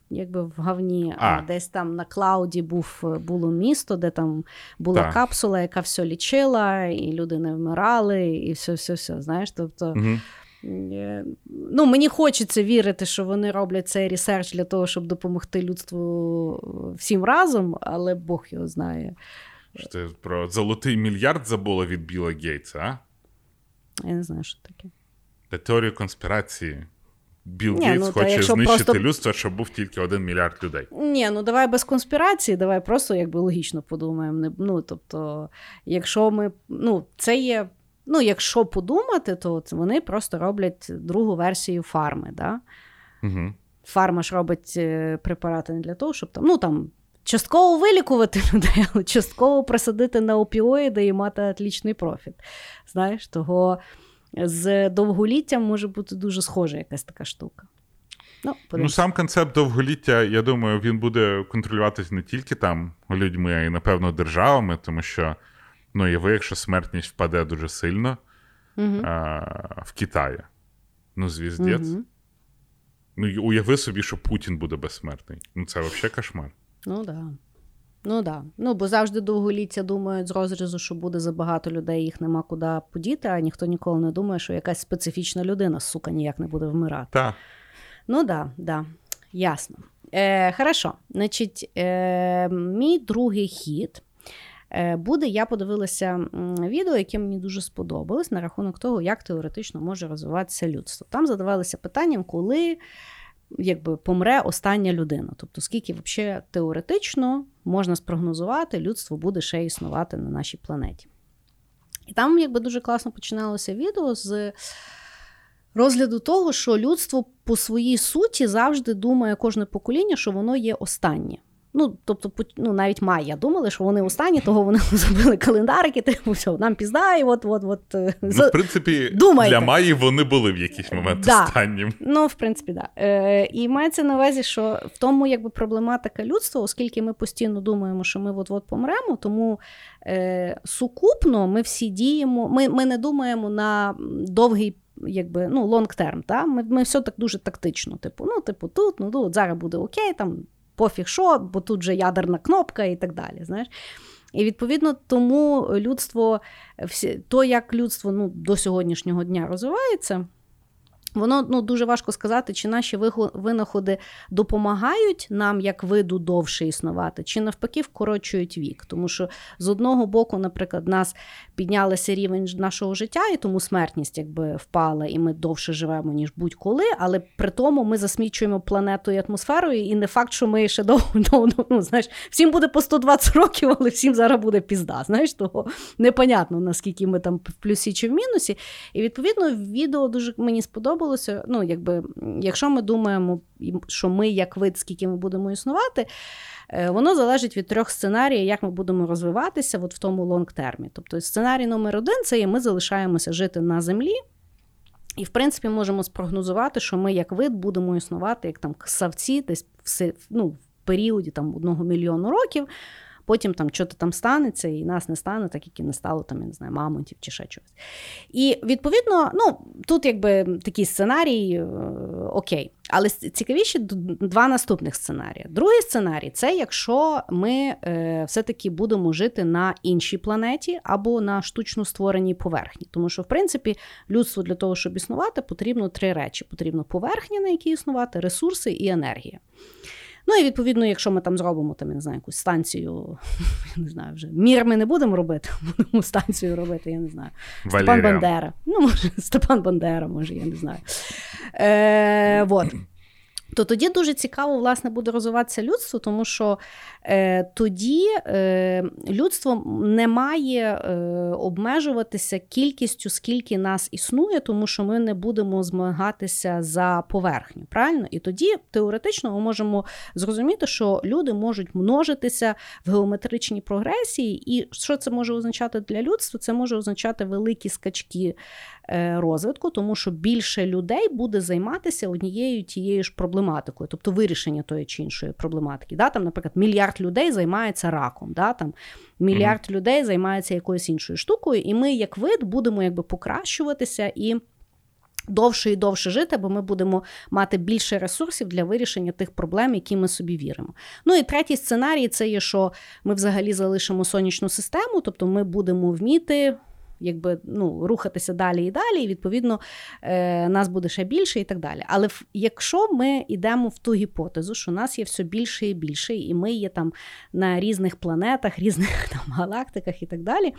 якби в говні, а, а десь там на cloud і був, було місто, де там була так. капсула, яка все лічила, і люди не вмирали, і все, все, все. Знаєш, тобто. Угу. Ну, Мені хочеться вірити, що вони роблять цей research для того, щоб допомогти людству всім разом, але Бог його знає. Що Ти про золотий мільярд забула від Біла Гейтса, а? Я не знаю, що таке. Та теорію конспірації. Білл Гейтс ну, хоче знищити просто... людство, щоб був тільки один мільярд людей. Ні, ну давай без конспірації, давай просто якби логічно подумаємо. Ну, тобто, якщо ми. Ну, це є. Ну, якщо подумати, то вони просто роблять другу версію фарми. Да? Угу. Фарма ж робить е, препарати не для того, щоб там, ну там. Частково вилікувати *laughs* людей, але частково присадити на опіоїди і мати отлічний профіт. Знаєш, того з довголіттям може бути дуже схожа якась така штука. Ну, ну, сам концепт довголіття, я думаю, він буде контролюватися не тільки там людьми, а й, напевно, державами, тому що ну, яви, якщо смертність впаде дуже сильно угу. а, в Китаї. Ну, звіздець. Угу. Ну, уяви собі, що Путін буде безсмертний. Ну, це взагалі кошмар. Ну так. Да. Ну да. Ну бо завжди довголіття думають з розрізу, що буде забагато людей, їх нема куди подіти, а ніхто ніколи не думає, що якась специфічна людина, сука, ніяк не буде вмирати. Так. Ну да, да. Ясно. Е, Хорошо. Значить, е, мій другий хід. Е, буде, я подивилася відео, яке мені дуже сподобалось на рахунок того, як теоретично може розвиватися людство. Там задавалися питанням, коли якби помре остання людина. Тобто, скільки взагалі теоретично можна спрогнозувати, людство буде ще існувати на нашій планеті. І там якби дуже класно починалося відео з розгляду того, що людство по своїй суті завжди думає кожне покоління, що воно є останнє. Ну, тобто, ну, навіть майя думали, що вони останні, того вони *laughs* зробили календарики, типу, все, нам пізда, і от, от, от. Е, ну, в принципі, Думайте. для Майї вони були в якийсь момент да. останнім. Ну, в принципі, так. Да. Е, І мається на увазі, що в тому якби проблематика людства, оскільки ми постійно думаємо, що ми от-от помремо, тому е, сукупно ми всі діємо, ми, ми не думаємо на довгий якби, ну, long-term. Та? Ми ми все так дуже тактично. Типу, ну, типу, тут, ну тут зараз буде okay, там пофіг що, бо тут же ядерна кнопка і так далі. знаєш. І відповідно тому людство, то, як людство ну, до сьогоднішнього дня розвивається, Воно ну дуже важко сказати, чи наші винаходи допомагають нам як виду довше існувати, чи навпаки вкорочують вік. Тому що з одного боку, наприклад, нас піднялися рівень нашого життя, і тому смертність якби впала, і ми довше живемо, ніж будь-коли. Але при тому ми засмічуємо планету і атмосферою, і не факт, що ми ще довго *laughs* довго ну, знаєш, всім буде по 120 років, але всім зараз буде пізда. Знаєш, того непонятно наскільки ми там в плюсі чи в мінусі. І відповідно відео дуже мені сподобалося сподобалося. Ну, якби, Якщо ми думаємо, що ми, як вид, скільки ми будемо існувати, е, воно залежить від трьох сценаріїв, як ми будемо розвиватися от в тому лонг-термі. Тобто, сценарій номер один це є ми залишаємося жити на землі. І, в принципі, можемо спрогнозувати, що ми, як вид, будемо існувати як там савці, десь в, ну, в періоді там, одного мільйону років. Потім там що там станеться, і нас не стане, так як і не стало там, я не знаю, мамонтів чи ще чогось. І відповідно, ну тут якби такий сценарій е, окей. Але цікавіші два наступних сценарії. Другий сценарій це якщо ми е, все-таки будемо жити на іншій планеті або на штучно створеній поверхні. Тому що, в принципі, людству для того, щоб існувати, потрібно три речі: потрібно поверхня, на якій існувати, ресурси і енергія. Ну і відповідно, якщо ми там зробимо там, я не знаю, якусь станцію, *laughs* я не знаю, вже мір ми не будемо робити, *laughs* будемо станцію робити, я не знаю. Валерія. Степан Бандера. Ну, може, *laughs* Степан Бандера, може, я не знаю. Е, вот то тоді дуже цікаво власне буде розвиватися людство, тому що е, тоді е, людство не має е, обмежуватися кількістю, скільки нас існує, тому що ми не будемо змагатися за поверхню. Правильно? І тоді теоретично ми можемо зрозуміти, що люди можуть множитися в геометричній прогресії, і що це може означати для людства? Це може означати великі скачки Е, розвитку, тому що більше людей буде займатися однією тією ж проблематикою, тобто вирішення тої чи іншої проблематики. Да? Там, Наприклад, мільярд людей займається раком, да? там, мільярд mm-hmm. людей займається якоюсь іншою штукою, і ми, як вид, будемо якби покращуватися і. Довше і довше жити, бо ми будемо мати більше ресурсів для вирішення тих проблем, які ми собі віримо. Ну і третій сценарій це є, що ми взагалі залишимо сонячну систему, тобто ми будемо вміти якби ну, рухатися далі і далі, і відповідно е, нас буде ще більше і так далі. Але якщо ми йдемо в ту гіпотезу, що нас є все більше і більше, і ми є там на різних планетах, *laughs* різних там галактиках і так далі.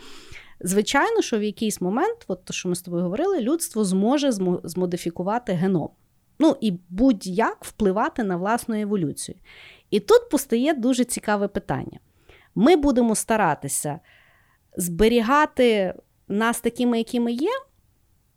Звичайно, що в якийсь момент, от то, що ми з тобою говорили, людство зможе змодифікувати геном. Ну і будь-як впливати на власну еволюцію. І тут постає дуже цікаве питання. Ми будемо старатися зберігати нас такими, якими є,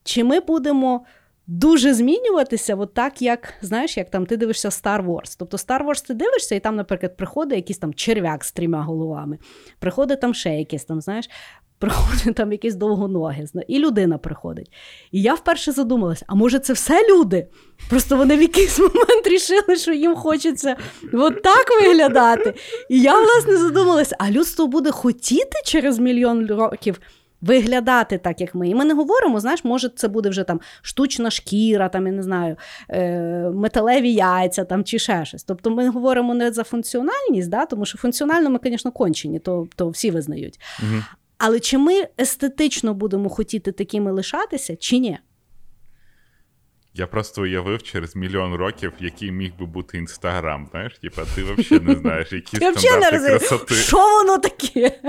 чи ми будемо дуже змінюватися, от так, як знаєш, як там ти дивишся Star Wars. Тобто Star Wars ти дивишся, і там, наприклад, приходить якийсь там черв'як з трьома головами, приходить там ще якийсь там, знаєш. *laughs* Приходить там якісь довгоноги, і людина приходить. І я вперше задумалася: а може, це все люди? Просто вони в якийсь *laughs* момент рішили, що їм хочеться от так виглядати. І я, власне, задумалася, а людство буде хотіти через мільйон років виглядати так, як ми. І ми не говоримо, знаєш, може, це буде вже там штучна шкіра, там, я не знаю, е, металеві яйця там, чи ще щось. Тобто ми говоримо не за функціональність, да, тому що функціонально ми, звісно, кончені, то, то всі визнають. Угу. Але чи ми естетично будемо хотіти такими лишатися, чи ні? Я просто уявив через мільйон років, який міг би бути інстаграм. Знаєш, типа ти взагалі не знаєш, які стандарти красоти. Що воно таке?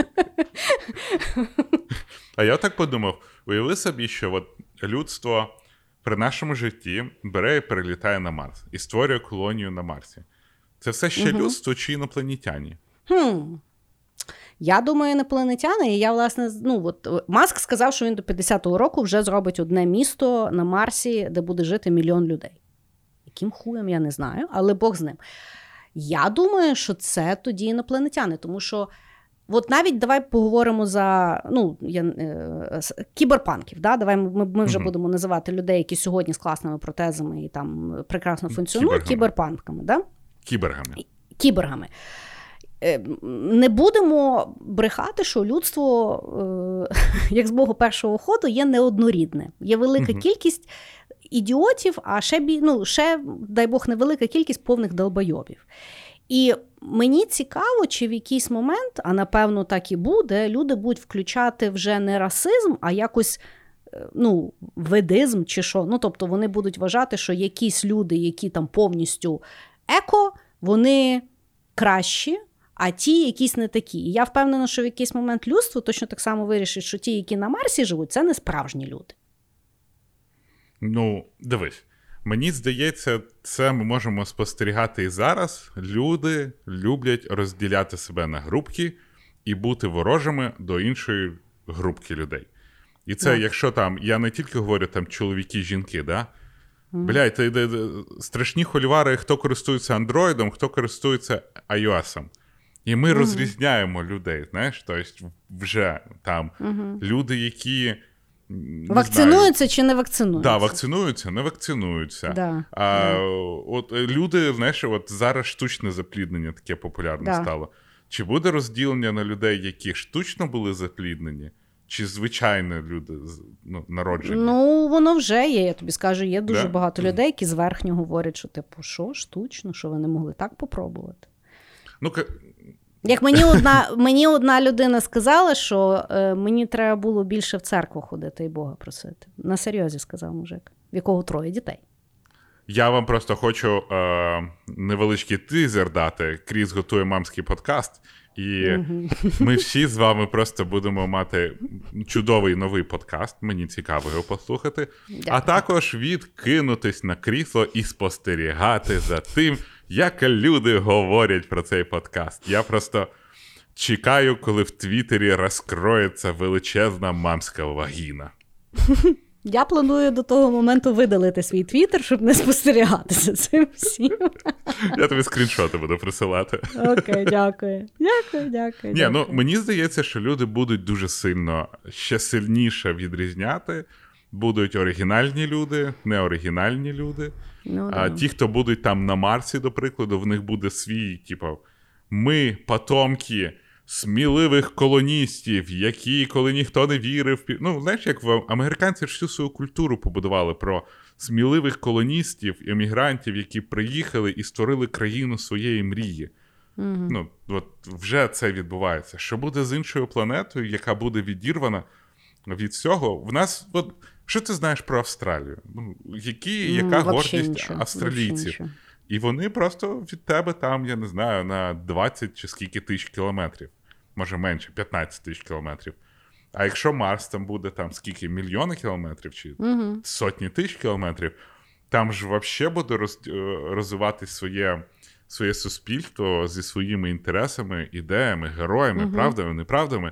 А я так подумав: уяви собі, що от людство при нашому житті бере і перелітає на Марс і створює колонію на Марсі. Це все ще угу. людство чи інопланетяні? Хм. Я думаю, інопланетяни, і я, власне, ну от Маск сказав, що він до 50-го року вже зробить одне місто на Марсі, де буде жити мільйон людей. Яким хуєм я не знаю, але Бог з ним. Я думаю, що це тоді інопланетяни, тому що. От навіть давай поговоримо за ну, я, е, кіберпанків. Да? Давай Ми ми вже угу. будемо називати людей, які сьогодні з класними протезами і там прекрасно функціонують кібергами. кіберпанками. Да? Кібергами. Кібергами. Е, не будемо брехати, що людство, е, *laughs* як з Богу першого ходу, є неоднорідне. Є велика угу. кількість ідіотів, а ще, ну, ще, дай Бог, невелика кількість повних долбойобів. І мені цікаво, чи в якийсь момент, а напевно так і буде, люди будуть включати вже не расизм, а якось е, ну, ведизм чи що. Ну, тобто вони будуть вважати, що якісь люди, які там повністю еко, вони кращі. А ті якісь не такі. І я впевнена, що в якийсь момент людство точно так само вирішить, що ті, які на Марсі живуть, це не справжні люди. Ну, дивись, Мені здається, це ми можемо спостерігати і зараз. Люди люблять розділяти себе на групки і бути ворожими до іншої групки людей. І це, yeah. якщо там, я не тільки говорю там чоловіки, жінки, да? Mm. Блядь, це, страшні холівари, хто користується андроїдом, хто користується iOS. І ми mm. розрізняємо людей, знаєш, тобто вже там mm-hmm. люди, які. Вакцинуються чи не вакцинуються? Так, да, вакцинуються, не вакцинуються. Да. А, от е, Люди, знаєш, от зараз штучне запліднення таке популярне да. стало. Чи буде розділення на людей, які штучно були запліднені, чи звичайні люди ну, народжені? Ну, воно вже є. Я тобі скажу, є дуже багато людей, які зверхньо говорять, що типу, що штучно, що ви не могли так попробувати. Ну, як мені *laughs* одна мені одна людина сказала, що е, мені треба було більше в церкву ходити і Бога просити. На серйозі сказав мужик, в якого троє дітей. Я вам просто хочу е, невеличкий тизер дати. Кріс готує мамський подкаст, і mm ми всі з вами просто будемо мати чудовий новий подкаст. Мені цікаво його послухати. Дякую. А також відкинутись на крісло і спостерігати за тим, як люди говорять про цей подкаст. Я просто чекаю, коли в Твіттері розкроється величезна мамська вагіна. *laughs* Я планую до того моменту видалити свій твіттер, щоб не спостерігати за цим всім. Я тобі скріншоти буду присилати. Окей, дякую. Дякую, дякую. Ні, ну мені здається, що люди будуть дуже сильно ще сильніше відрізняти. Будуть оригінальні люди, неоригінальні люди. Ну, а да. ті, хто будуть там на Марсі, до прикладу, в них буде свій, типу, ми, потомки сміливих колоністів, які, коли ніхто не вірив, ну, знаєш, як в американці всю свою культуру побудували про сміливих колоністів, емігрантів, які приїхали і створили країну своєї мрії. mm Ну, от Вже це відбувається. Що буде з іншою планетою, яка буде відірвана від всього? В нас от що ти знаєш про Австралію? Ну, які, Яка mm, гордість нічого, австралійців? І вони просто від тебе там, я не знаю, на 20 чи скільки тисяч кілометрів, може менше, 15 тисяч кілометрів. А якщо Марс там буде там скільки мільйони кілометрів чи mm сотні тисяч кілометрів, там ж взагалі буде роз, е, розвивати своє своє суспільство зі своїми інтересами, ідеями, героями, mm правдами, неправдами.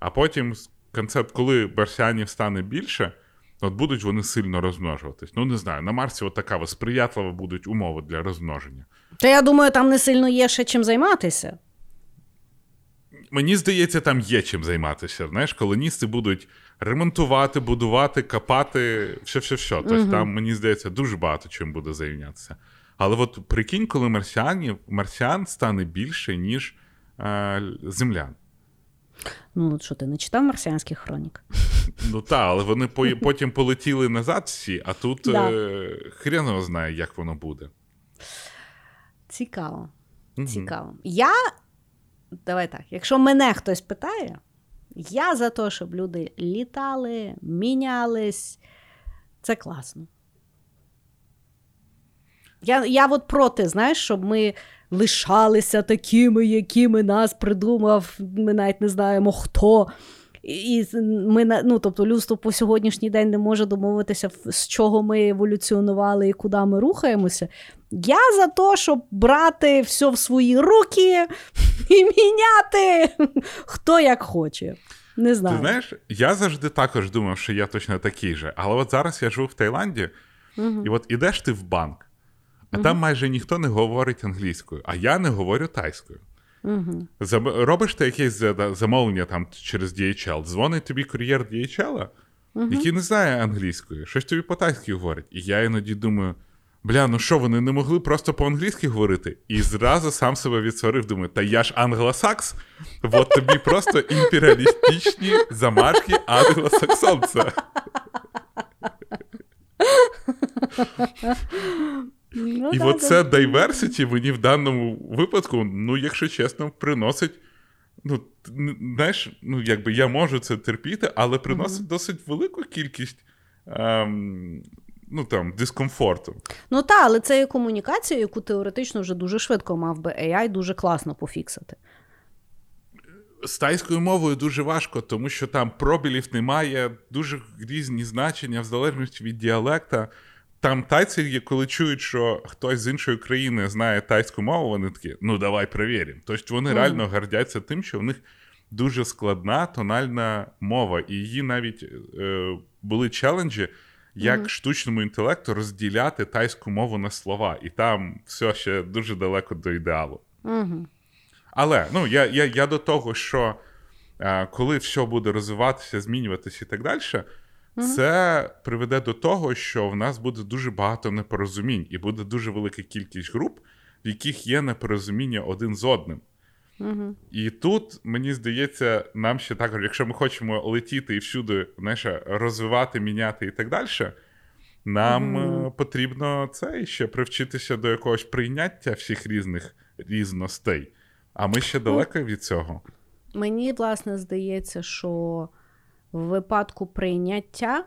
А потім концепт, коли марсіанів стане більше. От будуть вони сильно розмножуватись. Ну, не знаю, на Марсі от така сприятлива будуть умови для розмноження. Та я думаю, там не сильно є ще чим займатися. Мені здається, там є чим займатися. Знаєш, колоністи будуть ремонтувати, будувати, копати, все-все-все. Тобто угу. там, мені здається, дуже багато чим буде зайнятися. Але от прикинь, коли марсіанів, марсіан стане більше, ніж е, землян. Ну, що ти не читав марсіанських хронік? Ну так, але вони *laughs* потім полетіли назад всі, а тут да. е, хрен знає, як воно буде. Цікаво. Угу. Цікаво. Я. Давай так, якщо мене хтось питає, я за те, щоб люди літали, мінялись. Це класно. Я я от проти, знаєш, щоб ми лишалися такими, якими нас придумав, ми навіть не знаємо хто. І ми ну, тобто людство по сьогоднішній день не може домовитися, з чого ми еволюціонували і куди ми рухаємося. Я за те, щоб брати все в свої руки і міняти хто як хоче. Не знаю. Ти знаєш, я завжди також думав, що я точно такий же. Але от зараз я живу в Таїланді, угу. і от ідеш ти в банк. А там майже ніхто не говорить англійською, а я не говорю тайською. Угу. Зам- Робиш ти якесь замовлення там через DHL, дзвонить тобі кур'єр DHL, який не знає англійської, щось тобі по-тайськи говорить. І я іноді думаю. Бля, ну що, вони не могли просто по-англійськи говорити? І зразу сам себе відсварив, думаю, та я ж англосакс, от тобі просто імперіалістичні замашки англосаксонця. *laughs* Ну, І да, оце да. diversity мені в даному випадку, ну, якщо чесно, приносить. Ну, знаєш, ну, якби я можу це терпіти, але приносить досить велику кількість ем, ну, там, дискомфорту. Ну так, але це є комунікація, яку теоретично вже дуже швидко мав би AI дуже класно пофіксити. З тайською мовою дуже важко, тому що там пробілів немає, дуже різні значення в залежності від діалекта. Там тайці, коли чують, що хтось з іншої країни знає тайську мову, вони такі, ну давай перевіримо. Тобто вони реально гордяться тим, що в них дуже складна тональна мова, і її навіть е, були челенджі, як штучному інтелекту розділяти тайську мову на слова. І там все ще дуже далеко до ідеалу. Угу. Але ну, я, я, я до того, що е, коли все буде розвиватися, змінюватися і так далі, це приведе до того, що в нас буде дуже багато непорозумінь, і буде дуже велика кількість груп, в яких є непорозуміння один з одним. Угу. І тут, мені здається, нам ще також, якщо ми хочемо летіти і всюди знаєш, розвивати, міняти і так далі, нам е, потрібно це ще привчитися до якогось прийняття всіх різних різностей. А ми ще далеко від цього. Мені, власне, здається, що в випадку прийняття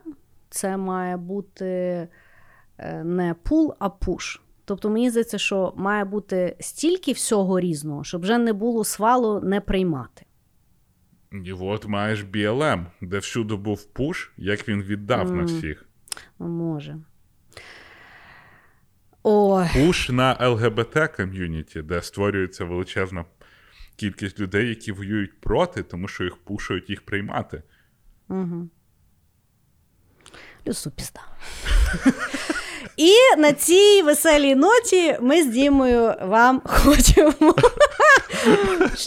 це має бути е, не пул, а пуш. Тобто мені здається, що має бути стільки всього різного, щоб вже не було свалу не приймати. І от маєш BLM, де всюди був пуш, як він віддав на всіх. Може. Пуш на ЛГБТ ком'юніті, де створюється величезна кількість людей, які воюють проти, тому що їх пушують їх приймати. Угу. Люсу пізда. І на цій веселій ноті ми з Дімою вам хочемо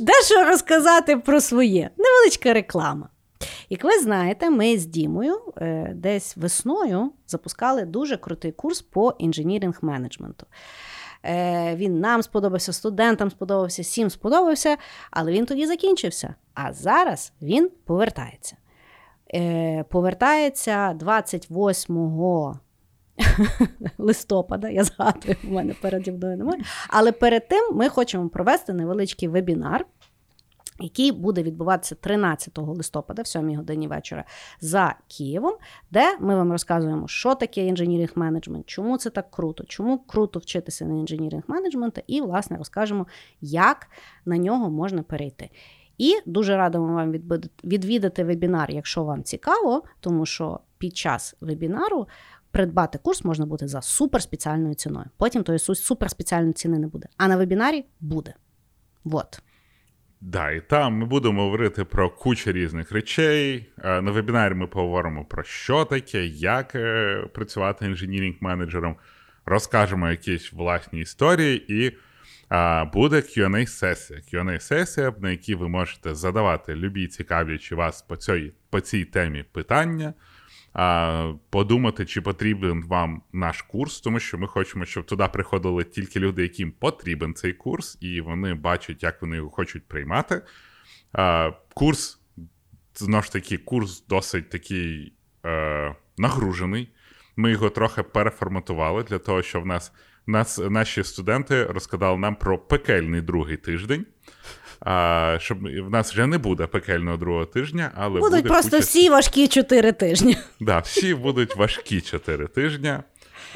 дещо розказати про своє. Невеличка реклама. Як ви знаєте, ми з Дімою е, десь весною запускали дуже крутий курс по інженіринг менеджменту. Він нам сподобався, студентам сподобався, всім сподобався, але він тоді закінчився. А зараз він повертається. Е, повертається 28 *laughs* листопада, я згадую, у мене переді мною немає. Але перед тим ми хочемо провести невеличкий вебінар, який буде відбуватися 13 листопада, в 7 годині вечора, за Києвом, де ми вам розказуємо, що таке інженіринг менеджмент, чому це так круто, чому круто вчитися на інженіринг менеджменту, і, власне, розкажемо, як на нього можна перейти. І дуже радимо вам відвідати вебінар, якщо вам цікаво, тому що під час вебінару придбати курс можна буде за суперспеціальною ціною. Потім тої су- суперспеціальної ціни не буде. А на вебінарі буде. Вот. Да, і там ми будемо говорити про кучу різних речей. Е, На вебінарі ми поговоримо про що таке, як е, працювати інженірінг-менеджером, розкажемо якісь власні історії, і буде Q&A-сесія. Q&A-сесія, на якій ви можете задавати любі цікавлячі вас по цій, по цій темі питання. Подумати, чи потрібен вам наш курс, тому що ми хочемо, щоб туди приходили тільки люди, яким потрібен цей курс, і вони бачать, як вони його хочуть приймати. Курс, знову ж таки, курс досить такий е, нагружений. Ми його трохи переформатували для того, щоб в нас, нас наші студенти розказали нам про пекельний другий тиждень. А, щоб в нас вже не буде пекельного другого тижня, але Будуть буде просто куча всі важкі чотири тижні. Да, всі будуть важкі 4 тижні.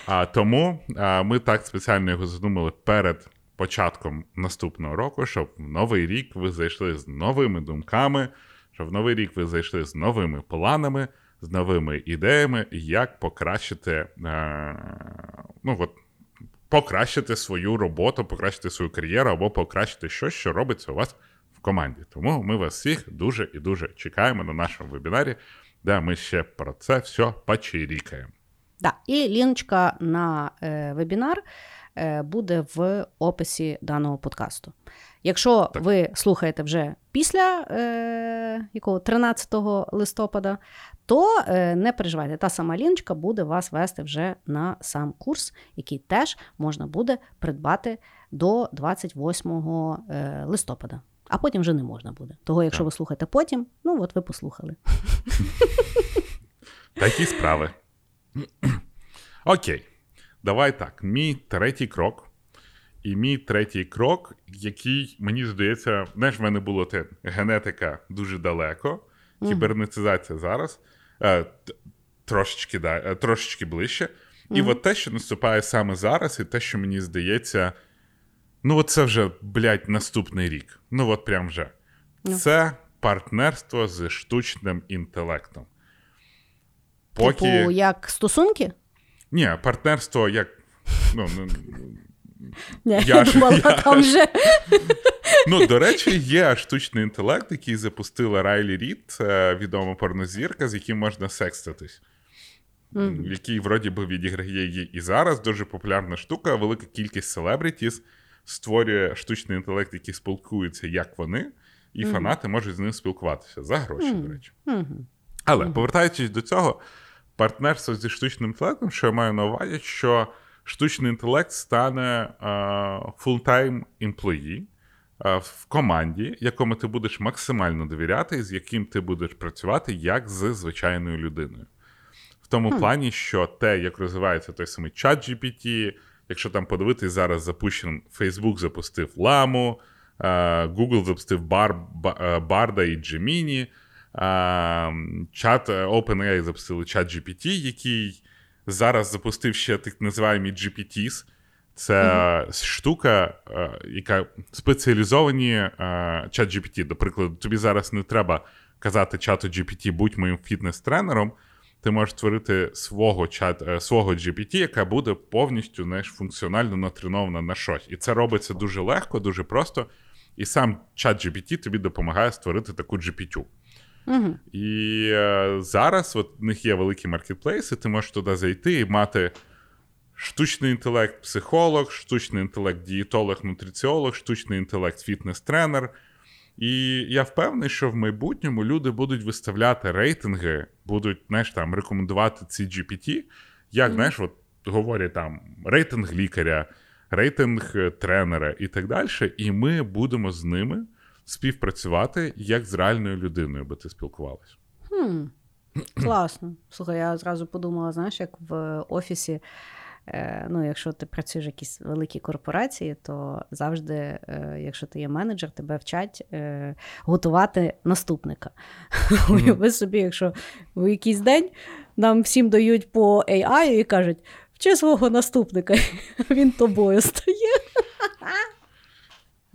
А, тому а, ми так спеціально його задумали перед початком наступного року, щоб в новий рік ви зайшли з новими думками, щоб в новий рік ви зайшли з новими планами, з новими ідеями, як покращити, е, ну, от, покращити свою роботу, покращити свою кар'єру або покращити щось, що робиться у вас в команді. Тому ми вас всіх дуже і дуже чекаємо на нашому вебінарі, де ми ще про це все почирікаємо. Да. І ліночка на е, вебінар е, буде в описі даного подкасту. Якщо Так. ви слухаєте вже після е, якого 13 листопада, то е, не переживайте, та сама ліночка буде вас вести вже на сам курс, який теж можна буде придбати до 28 е, листопада. А потім вже не можна буде. Того, якщо Так. ви слухаєте потім, ну от ви послухали. *laughs* Такі справи. *clears throat* Окей. Давай так. Мій третій крок. І мій третій крок, який, мені здається, знаєш, в мене було те генетика дуже далеко, кібернетизація зараз, е, трошечки, да, е, трошечки ближче. І от те, що наступає саме зараз, і те, що мені здається, ну, от це вже, блядь, наступний рік. Ну, от прям вже. Ну. Це партнерство з штучним інтелектом. Поки... Типу, як стосунки? Ні, партнерство як. Ну, ну, *laughs* Ні, Я ж- думала, я там вже. *laughs* ну, до речі, є штучний інтелект, який запустила Райлі Рід, відома порнозірка, з яким можна секстатись. Мгм. Який вроді би відіграє її і зараз. Дуже популярна штука. Велика кількість селебрітіс створює штучний інтелект, який спілкується, як вони, і Мгм. фанати можуть з ним спілкуватися за гроші, Мгм. до речі. Але повертаючись до цього, партнерство зі штучним інтелектом, що я маю на увазі, що штучний інтелект стане employee е, в команді, якому ти будеш максимально довіряти, і з яким ти будеш працювати як з звичайною людиною. В тому Хм. плані, що те, як розвивається той самий чат GPT, якщо там подивитись, зараз запущено, Facebook запустив ламу, е, Google запустив бар, ба- е, Барда і Gemini, чат OpenAI запустили чат GPT, який зараз запустив ще так називаємо GPTs. Це штука, е, яка спеціалізовані е, чат GPT. До прикладу, тобі зараз не треба казати чату GPT, будь моїм фітнес-тренером. Ти можеш створити свого чат, е, свого GPT, яка буде повністю знаєш, функціонально натренована на щось. І це робиться дуже легко, дуже просто. І сам чат GPT тобі допомагає створити таку GPT. Мгм. І е, зараз от, в них є великі маркетплейси, ти можеш туди зайти і мати штучний інтелект, психолог, штучний інтелект, дієтолог, нутриціолог, штучний інтелект, фітнес-тренер. І я впевнений, що в майбутньому люди будуть виставляти рейтинги, будуть знаєш, там, рекомендувати ці GPT, як знаєш, от, говорять там рейтинг лікаря, рейтинг е, тренера і так далі. І ми будемо з ними співпрацювати як з реальною людиною, би ти спілкувалась. Хм. Класно. Слухай, я зразу подумала, знаєш, як в офісі. е, Ну, якщо ти працюєш в якійсь великій корпорації, то завжди, е, якщо ти є менеджер, тебе вчать е, готувати наступника. Уяви собі, якщо в якийсь день нам всім дають по AI і кажуть, вчи свого наступника, *laughs* він тобою стає.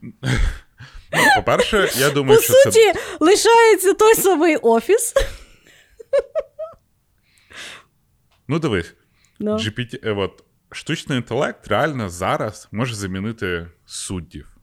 *laughs* Ну, по-перше, я По думаю, що суті, це лишається той самий офіс. ну дивись, no. GPT, е, от, штучний інтелект реально зараз може замінити суддів.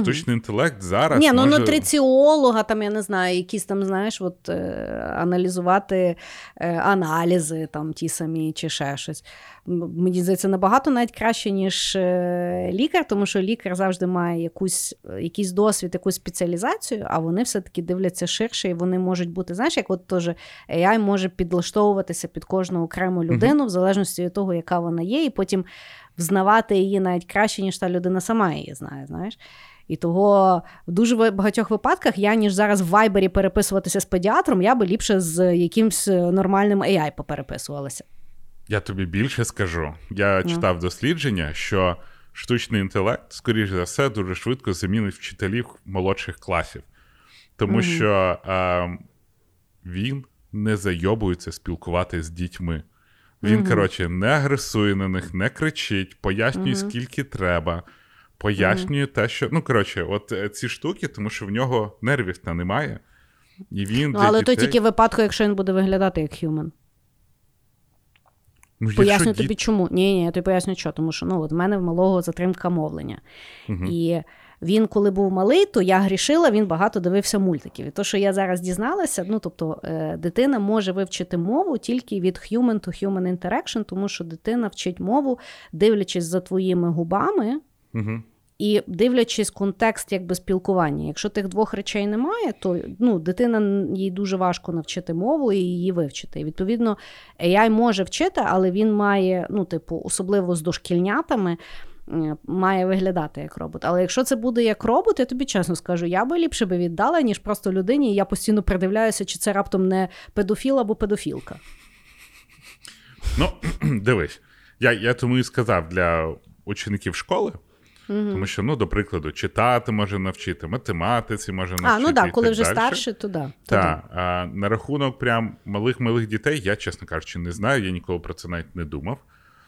Штучний інтелект зараз. Ні, ну може... нутриціолога, там, я не знаю, якісь там, знаєш, от, е, аналізувати е, аналізи, там ті самі, чи ще щось. Мені здається, набагато навіть краще, ніж е, лікар, тому що лікар завжди має якусь, е, якийсь досвід, якусь спеціалізацію, а вони все-таки дивляться ширше, і вони можуть бути, знаєш, як от теж AI може підлаштовуватися під кожну окрему людину, в залежності від того, яка вона є, і потім взнавати її навіть краще, ніж та людина сама її знає, знаєш. І того в дуже багатьох випадках я, ніж зараз в Вайбері переписуватися з педіатром, я би ліпше з якимсь е, нормальним AI попереписувалася. Я тобі більше скажу. Я Ну. читав дослідження, що штучний інтелект, скоріш за все, дуже швидко замінить вчителів молодших класів. Тому Мгм. що е, він не зайобується спілкуватися з дітьми. Він, Мгм. коротше, не агресує на них, не кричить, пояснює, Мгм. скільки треба, пояснює те, що. Ну, коротше, от е, ці штуки, тому що в нього нервів та немає. І він Ну, але дітей... то тільки в випадку, якщо він буде виглядати як хюмен. ну, Поясню діт- тобі чому. Ні, ні, я тобі поясню, що. Тому що ну, от в мене в малого затримка мовлення. Мгм. І він, коли був малий, то я грішила, він багато дивився мультиків. І то, що я зараз дізналася, ну тобто е, дитина може вивчити мову тільки від human to human interaction, тому що дитина вчить мову, дивлячись за твоїми губами. Угу. І дивлячись контекст якби спілкування. Якщо тих двох речей немає, то ну, дитина їй дуже важко навчити мову і її вивчити. І відповідно, AI може вчити, але він має, ну, типу, особливо з дошкільнятами. Має виглядати як робот. Але якщо це буде як робот, я тобі чесно скажу, я би ліпше би віддала, ніж просто людині, і я постійно придивляюся, чи це раптом не педофіл або педофілка. Ну, *clears throat* дивись, я я тому і сказав для учеників школи, Угу. Тому що, ну, до прикладу, читати може навчити, математиці може навчити. А, ну так, коли вже далі. старші, то да. Так, а на рахунок прям малих-малих дітей, я, чесно кажучи, не знаю, я ніколи про це навіть не думав.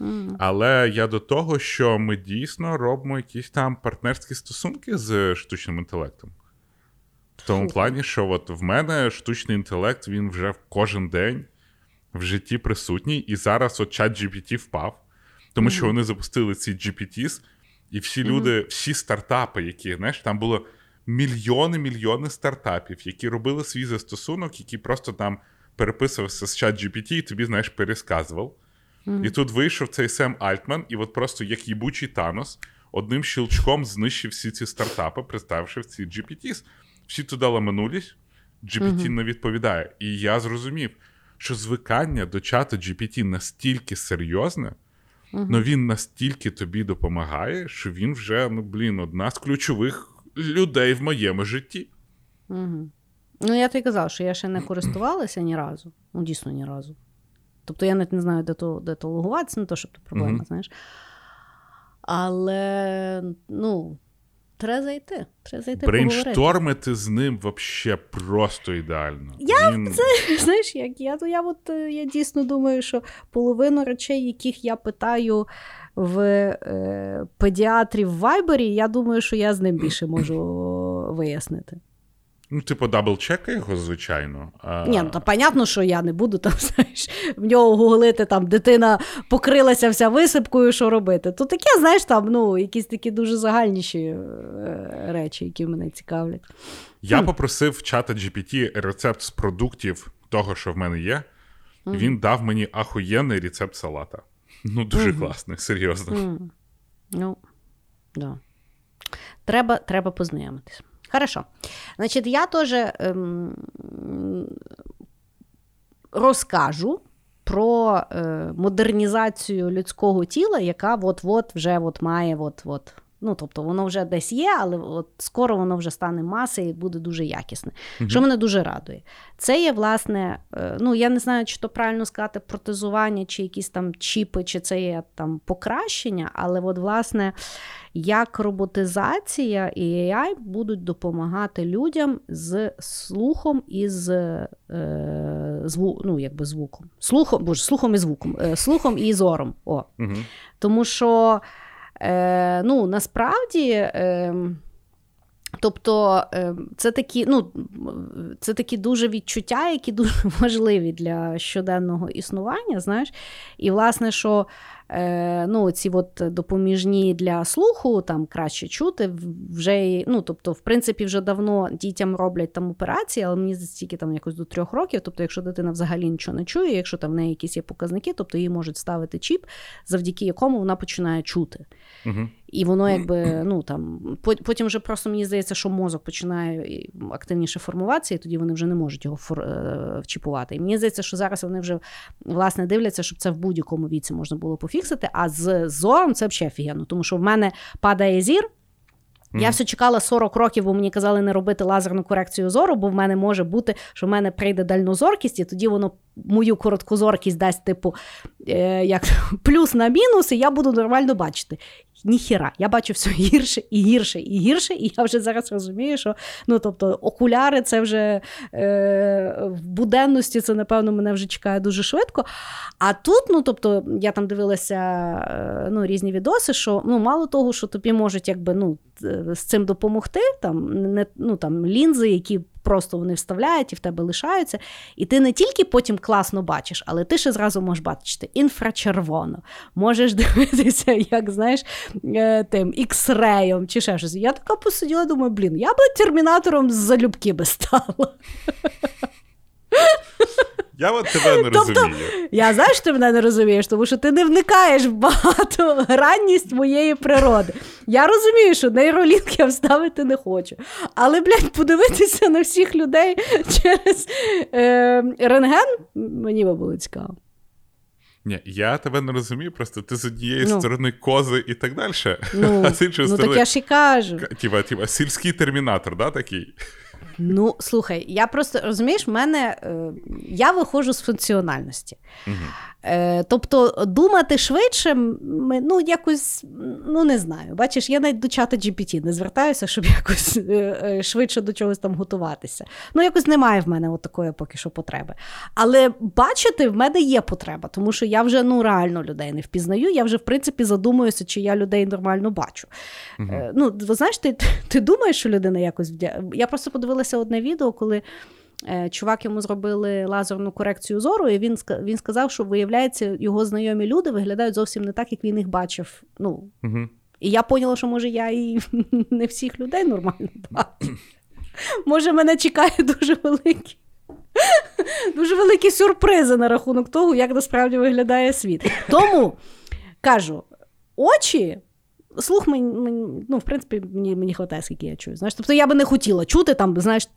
Mm. Але я до того, що ми дійсно робимо якісь там партнерські стосунки з штучним інтелектом. В тому плані, що от в мене штучний інтелект, він вже кожен день в житті присутній, і зараз от чат GPT впав, тому mm. що вони запустили ці GPTs, і всі люди, mm-hmm. всі стартапи, які знаєш, там було мільйони-мільйони стартапів, які робили свій застосунок, який просто там переписувався з чат GPT і тобі, знаєш, пересказував. Mm-hmm. І тут вийшов цей Сем Альтман, і от просто як їбучий Танос, одним щелчком знищив всі ці стартапи, представивши в ці GPTs. Всі туди ламанулись, GPT mm-hmm. не відповідає. І я зрозумів, що звикання до чату GPT настільки серйозне. Угу. Ну він настільки тобі допомагає, що він вже, ну блін, одна з ключових людей в моєму житті. Угу. Ну, я тобі казав, що я ще не користувалася ні разу. Ну, дійсно, ні разу. Тобто я навіть не знаю, де то де то логуватися, не то, щоб то проблема, угу. знаєш. Але, ну, Треба зайти. Треба зайти Брейнштормити з ним взагалі просто ідеально. Я Він... це, *laughs* знаєш, як я я, от, е, я дійсно думаю, що половину речей, яких я питаю в е, педіатрів в Вайбері, я думаю, що я з ним більше можу *clears throat* вияснити. Ну, типу, даблчекай його, звичайно. А... Ні, ну то понятно, що я не буду там, *laughs* знаєш, в нього гуглити, там дитина покрилася вся висипкою, що робити. То таке, знаєш, там ну, якісь такі дуже загальніші е, речі, які мене цікавлять. Я хм. попросив чата GPT рецепт з продуктів того, що в мене є. Mm. Він дав мені ахуєнний рецепт салата. Ну, дуже mm. класний, серйозно. Mm. Ну, да. Треба, Треба познайомитись. Хорошо. Значить, я теж эм, розкажу про е, модернізацію людського тіла, яка от-от вже от має от-от Ну, тобто, воно вже десь є, але от скоро воно вже стане масою і буде дуже якісне. uh Що мене дуже радує. Це є, власне, е, ну я не знаю, чи то правильно сказати протезування, чи якісь там чіпи, чи це є там покращення, але от, власне, як роботизація і AI будуть допомагати людям з слухом і з е, зву, ну, якби звуком. Слухом, боже, слухом і звуком, е, слухом і зором. О. uh Тому що. Е, Ну, насправді. Е, Тобто е, це такі ну, це такі дуже відчуття, які дуже *laughs* важливі для щоденного існування. знаєш. І, власне, що Е, ну, ці от допоміжні для слуху, там краще чути. вже, ну, тобто, В принципі, вже давно дітям роблять там операції, але мені стільки там якось до трьох років. Тобто, якщо дитина взагалі нічого не чує, якщо там в неї якісь є показники, тобто їй можуть ставити чіп, завдяки якому вона починає чути. Угу. І воно якби ну там потім вже просто мені здається, що мозок починає активніше формуватися, і тоді вони вже не можуть його фор... Е, вчіпувати. І мені здається, що зараз вони вже власне дивляться, щоб це в будь-якому віці можна було пофіксити. А з зором це взагалі офігенно, тому що в мене падає зір. Я все чекала 40 років, бо мені казали не робити лазерну корекцію зору, бо в мене може бути, що в мене прийде дальнозоркість, і тоді воно мою короткозоркість дасть, типу, е, як *laughs* плюс на мінус, і я буду нормально бачити ніхіра. Я бачу все гірше і гірше і гірше, і я вже зараз розумію, що ну, тобто, окуляри це вже е, в буденності, це, напевно, мене вже чекає дуже швидко. А тут, ну тобто, я там дивилася е, ну, різні відоси, що ну, мало того, що тобі можуть якби, ну, з цим допомогти, там, не, ну, там, лінзи, які просто вони вставляють і в тебе лишаються. І ти не тільки потім класно бачиш, але ти ще зразу можеш бачити інфрачервоно. Можеш *laughs* дивитися, як знаєш, е, тим ікс-реєм чи ще щось. Я така посиділа, думаю, блін, я би термінатором з залюбки би стала. *laughs* Я от тебе не тобто, розумію. Я знаю, що ти мене не розумієш, тому що ти не вникаєш в багатогранність *laughs* моєї природи. Я розумію, що нейролінк я вставити не хочу. Але, блядь, подивитися на всіх людей через е, рентген мені би було цікаво. Ні, я тебе не розумію, просто ти з однієї ну. сторони кози і так далі. Ну, *laughs* а з іншої ну, сторони. так я ж і кажу. Тіба, тіба, сільський термінатор, да, такий? Ну, слухай, я просто розумієш, в мене е, я виходжу з функціональності. Угу. Е, Тобто думати швидше, ми, ну, якось, ну не знаю. Бачиш, я навіть до чата GPT не звертаюся, щоб *laughs* якось е, е, швидше до чогось там готуватися. Ну, якось немає в мене от такої поки що потреби. Але бачити, в мене є потреба, тому що я вже ну, реально людей не впізнаю. Я вже, в принципі, задумуюся, чи я людей нормально бачу. Угу. Е, ну, знаєш, ти, ти думаєш, що людина якось вдя... Я просто подивилася одне відео, коли. Е, чувак йому зробили лазерну корекцію зору, і він він сказав, що виявляється, його знайомі люди виглядають зовсім не так, як він їх бачив. Ну, угу. І я поняла, що може я і *laughs* не всіх людей нормально бачу. *clears throat* Може, мене чекає дуже великі. *laughs* Дуже великі сюрпризи на рахунок того, як насправді виглядає світ. Тому кажу, очі Слух мені, ну, в принципі, мені мені хватає, скільки я чую. Знаєш, Тобто я би не хотіла чути, там, знаєш,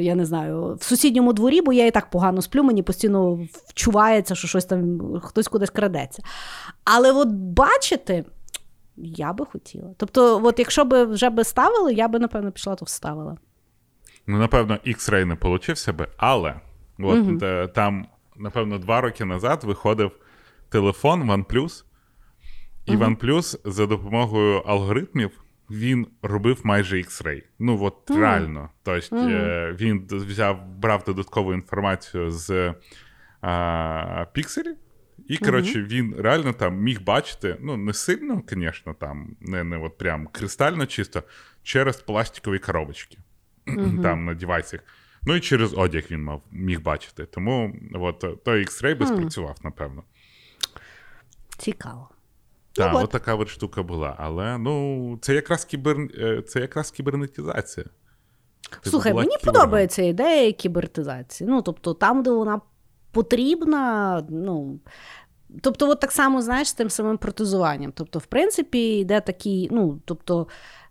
я не знаю, в сусідньому дворі, бо я і так погано сплю, мені постійно вчувається, що щось там хтось кудись крадеться. Але от бачити я би хотіла. Тобто, от якщо б вже би ставили, я би, напевно, пішла, то вставила. Ну, напевно, X-Ray не получився би, але от, угу. там, напевно, два роки назад виходив телефон OnePlus, і OnePlus за допомогою алгоритмів він робив майже X-Ray. Ну, от mm. реально. Тобто mm. він взяв, брав додаткову інформацію з а, пікселів. І, коротше, він реально там міг бачити, ну, не сильно, звісно, там, не не от прям кристально чисто, через пластикові коробочки там на девайсах. Ну і через одяг він мав, міг бачити. Тому от, той X-Ray би спрацював, напевно. Цікаво. Так, ну, от така от штука була. Але ну, це якраз кібер... Е, це якраз кібернетізація. Це Слухай, мені кібер... подобається ідея кібертизації. Ну, тобто, там, де вона потрібна, ну. Тобто, от так само, знаєш, з тим самим протезуванням. Тобто, в принципі, йде такий, ну, тобто,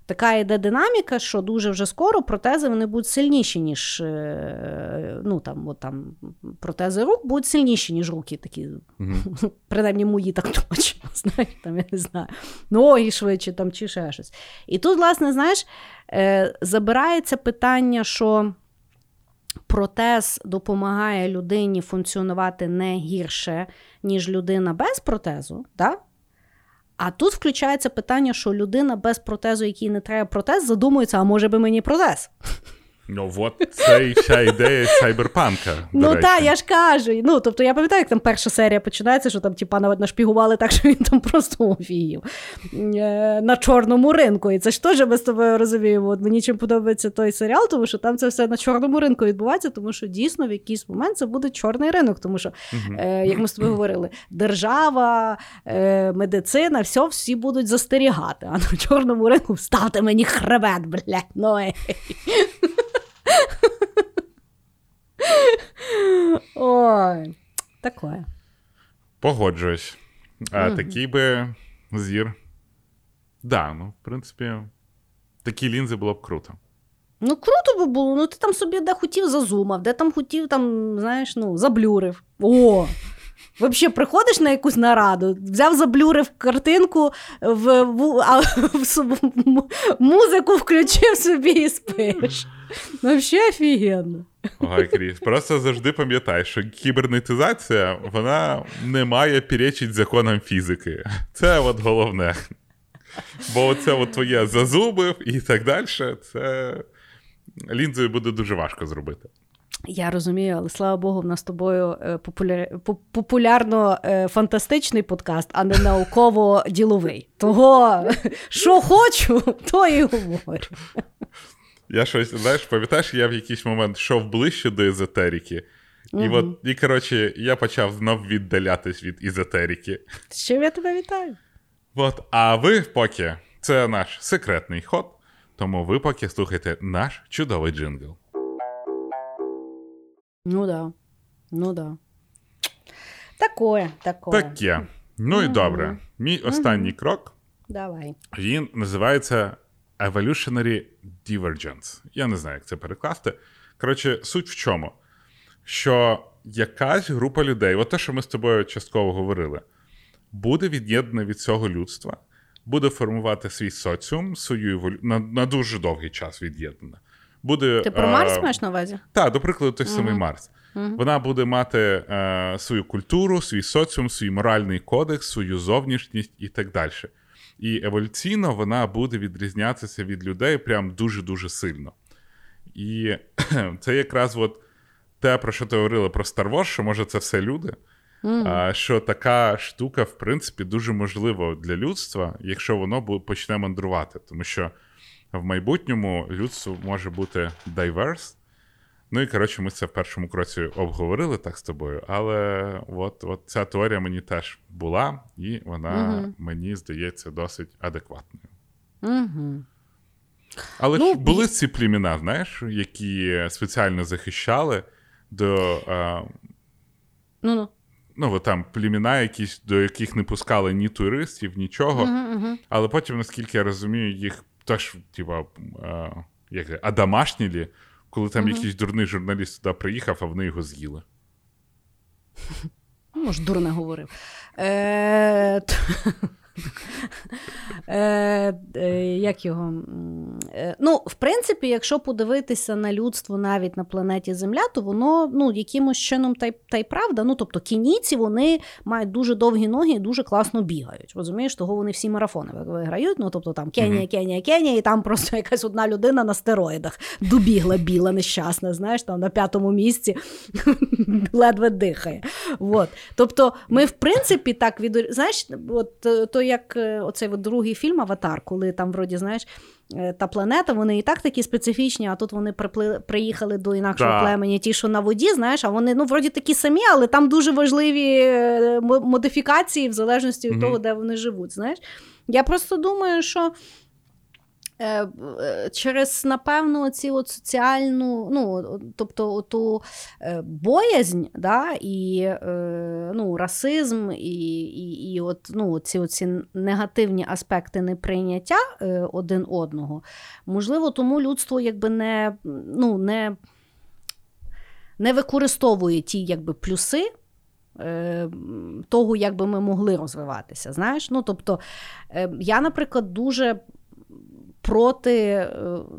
така йде динаміка, що дуже вже скоро протези вони будуть сильніші, ніж е, ну, там, от, там, протези рук будуть сильніші, ніж руки. такі, mm-hmm. *laughs* Принаймні мої так точно. *laughs* знаєш, там, я не знаю, Ноги швидше там, чи ще щось. І тут, власне, знаєш, е, забирається питання, що. Протез допомагає людині функціонувати не гірше, ніж людина без протезу. Да? А тут включається питання, що людина без протезу, якій не треба протез, задумується, а може би мені протез. Ну, от це і вся ідея сайберпанка. Ну так, я ж кажу. Ну, тобто я пам'ятаю, як там перша серія починається, що там типа навіть нашпігували так, що він там просто офігів е, на чорному ринку. І це ж теж ми з тобою розуміємо. От Мені чим подобається той серіал, тому що там це все на чорному ринку відбувається, тому що дійсно в якийсь момент це буде чорний ринок. Тому що, е, як ми з тобою говорили, держава, е, медицина, все, всі будуть застерігати. А на чорному ринку вставте мені хребет, блядь, ну ей. Ой, такое. Погоджуюсь. А такий би зір. Да, ну, в принципі, такі лінзи було б круто. Ну, круто би було. Ну, ти там собі де хотів зазумав, де там хотів, там, знаєш, ну, заблюрив. О! Взагалі, приходиш на якусь нараду, взяв, заблюрив картинку, в, в, а, *laughs* в, музику включив собі і спиш. *laughs* Ну, взагалі офігенно. Ой, Кріс, просто завжди пам'ятай, що кібернетизація вона не має перечить законам фізики. Це от головне. Бо це от твоє зазубив і так далі, це лінзою буде дуже важко зробити. Я розумію, але слава Богу, в нас з тобою е, популяр... популярно-фантастичний е, подкаст, а не науково-діловий. Того, що хочу, то і говорю. Я щось, знаєш, пам'ятаєш, я в якийсь момент йшов ближче до езотерики. І Мгм. от, і коротше, я почав знов віддалятись від езотерики. З чим я тебе вітаю? От, а ви поки це наш секретний ход, тому ви поки слухайте наш чудовий джингл. Ну да. Ну да. Такое, такое. Таке. Ну і добре. Мій останній крок Давай. він називається Evolutionary Divergence. Я не знаю, як це перекласти. Коротше, суть в чому? Що якась група людей, от те, що ми з тобою частково говорили, буде від'єднана від цього людства, буде формувати свій соціум, свою еволю... на, на дуже довгий час від'єднана. Буде, Ти про е, Марс маєш на увазі? Так, до прикладу, той самий Марс. Вона буде мати е, свою культуру, свій соціум, свій моральний кодекс, свою зовнішність і так далі. І еволюційно вона буде відрізнятися від людей прям дуже-дуже сильно. І *clears throat* це якраз от те, про що ти говорила про Star Wars, що може це все люди. А, що така штука, в принципі, дуже можлива для людства, якщо воно почне мандрувати. Тому що в майбутньому людство може бути diverse. Ну і коротше, ми це в першому кроці обговорили так з тобою. Але от, от ця теорія мені теж була, і вона мені здається досить адекватною. Угу. Але Ну, ж були ці племена, знаєш, які спеціально захищали до. А, Ну, ну. ну, от там племена, якісь, до яких не пускали ні туристів, нічого. Угу, угу. Але потім, наскільки я розумію, їх теж, типа, як адамашнілі, коли там якийсь дурний журналіст туди приїхав, а вони його з'їли. Ну, Може, дурне говорив. Е, *laughs* е, е, як його? Е, Ну, в принципі, якщо подивитися на людство навіть на планеті Земля, то воно ну, якимось чином та й, та й правда. Ну, тобто кінійці вони мають дуже довгі ноги і дуже класно бігають. Розумієш, того вони всі марафони ви- виграють. Ну, тобто там Кенія, Кенія, Кенія, і там просто якась одна людина на стероїдах добігла біла, нещасна, знаєш, там на п'ятому місці *laughs* ледве дихає. От. Тобто, ми, в принципі, так від знаєш, от е, то як е, оцей от другий фільм Аватар, коли там, вроді, знаєш. е, Та планета, вони і так такі специфічні, а тут вони припли, приїхали до інакшого да. племені, ті, що на воді, знаєш, а вони ну, вроді такі самі, але там дуже важливі е, модифікації в залежності від Мгм. того, де вони живуть. Знаєш? Я просто думаю, що через, напевно, ці от соціальну, ну, тобто ту е, боязнь, да, і е, ну, расизм, і, і, і от, ну, ці оці негативні аспекти неприйняття е, один одного, можливо, тому людство якби не, ну, не, не використовує ті якби, плюси. е, Того, як би ми могли розвиватися. Знаєш? Ну, тобто, е, я, наприклад, дуже проти, е,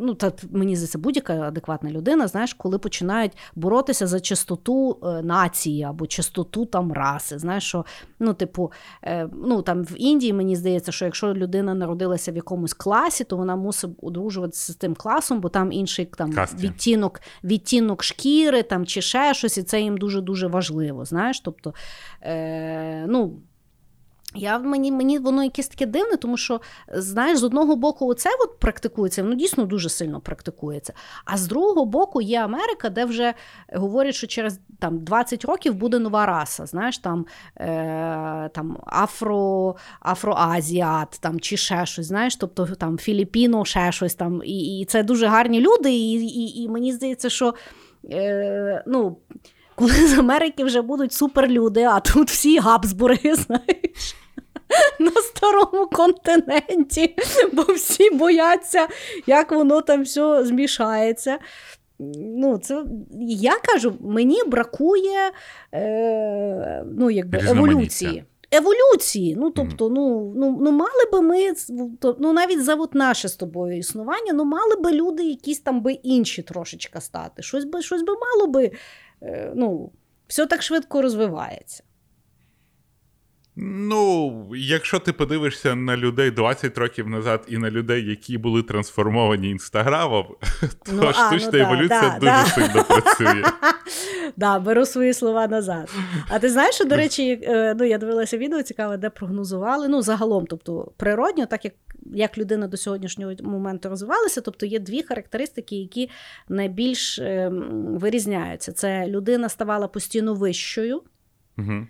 ну та мені здається, будь-яка адекватна людина, знаєш, коли починають боротися за чистоту е, нації або чистоту там раси. Знаєш, що ну, типу, е, ну там в Індії мені здається, що якщо людина народилася в якомусь класі, то вона мусить одружуватися з тим класом, бо там інший там Касті. відтінок, відтінок шкіри там чи ще щось, і це їм дуже дуже важливо. Знаєш, тобто, е, ну. Я мені, мені воно якесь таке дивне, тому що знаєш, з одного боку, оце от практикується, воно дійсно дуже сильно практикується. А з другого боку, є Америка, де вже говорять, що через там 20 років буде нова раса. Знаєш, там, е, там афро, афроазіат, там чи ще щось, знаєш, тобто там Філіппіно, ще щось там. І, і це дуже гарні люди, і, і, і мені здається, що е, ну. Коли з Америки вже будуть суперлюди, а тут всі габсбурги, *laughs* знаєш, на старому континенті, бо всі бояться, як воно там все змішається. Ну, це, я кажу, мені бракує е, ну, якби, еволюції. Еволюції. Ну, тобто, ну, ну, ну мали би ми, ну навіть за от наше з тобою існування, ну мали би люди якісь там би інші трошечка стати. Щось би, щось би мало би, ну, все так швидко розвивається. Ну, якщо ти подивишся на людей 20 років назад і на людей, які були трансформовані інстаграмом, *laughs* то ну, штучна ну, еволюція да, дуже да. сильно працює. *laughs* Да, беру свої слова назад. А ти знаєш, що, до речі, е, ну я дивилася відео цікаве, де прогнозували. Ну, загалом, тобто природньо, так як як людина до сьогоднішнього моменту розвивалася, тобто є дві характеристики, які найбільш е, вирізняються. Це людина ставала постійно вищою. Угу.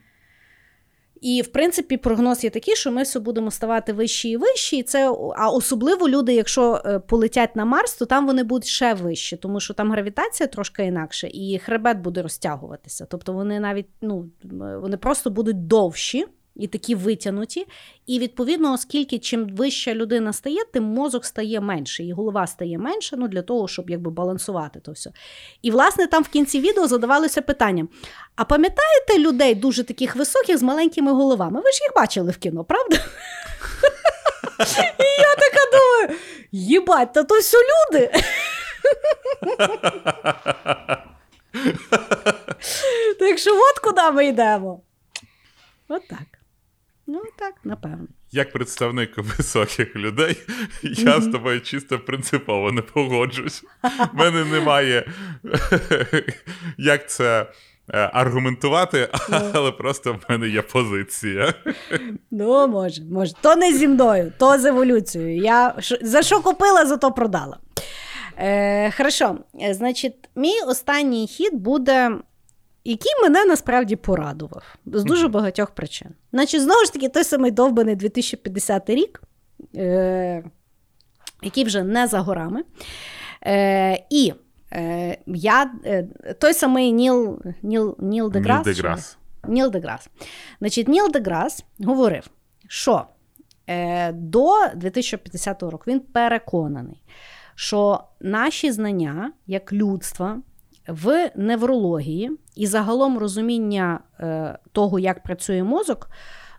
І, в принципі, прогноз є такий, що ми все будемо ставати вищі і вищі. І це, А особливо люди, якщо е, полетять на Марс, то там вони будуть ще вищі, тому що там гравітація трошки інакше, і хребет буде розтягуватися. Тобто вони навіть ну, вони просто будуть довші і такі витягнуті. І відповідно, оскільки чим вища людина стає, тим мозок стає менше, і голова стає менше, ну для того, щоб якби балансувати то все. І власне там в кінці відео задавалося питанням: а пам'ятаєте людей дуже таких високих з маленькими головами? Ви ж їх бачили в кіно, правда? І я така думаю: їбать, та то все люди. Так що от куди ми йдемо. От так. Ну так, напевно. Як представник високих людей, я з тобою чисто принципово не погоджусь. У мене немає як це е, аргументувати, ну. але просто в мене є позиція. Ну, може, може. То не зі мною, то з еволюцією. Я За що купила, за то продала. Е, Хорошо, е, значить, мій останній хід буде який мене насправді порадував з дуже багатьох причин. Значить, знову ж таки, той самий довбаний 2050 рік, е, який вже не за горами. Е, І е, я, е, той самий Ніл Ніл, Ніл Деграс. Ніл Деграс. Ніл Деграс. Значить, Ніл Деграс говорив, що е, до 2050 року він переконаний, що наші знання як людства в неврології і загалом розуміння е, того, як працює мозок,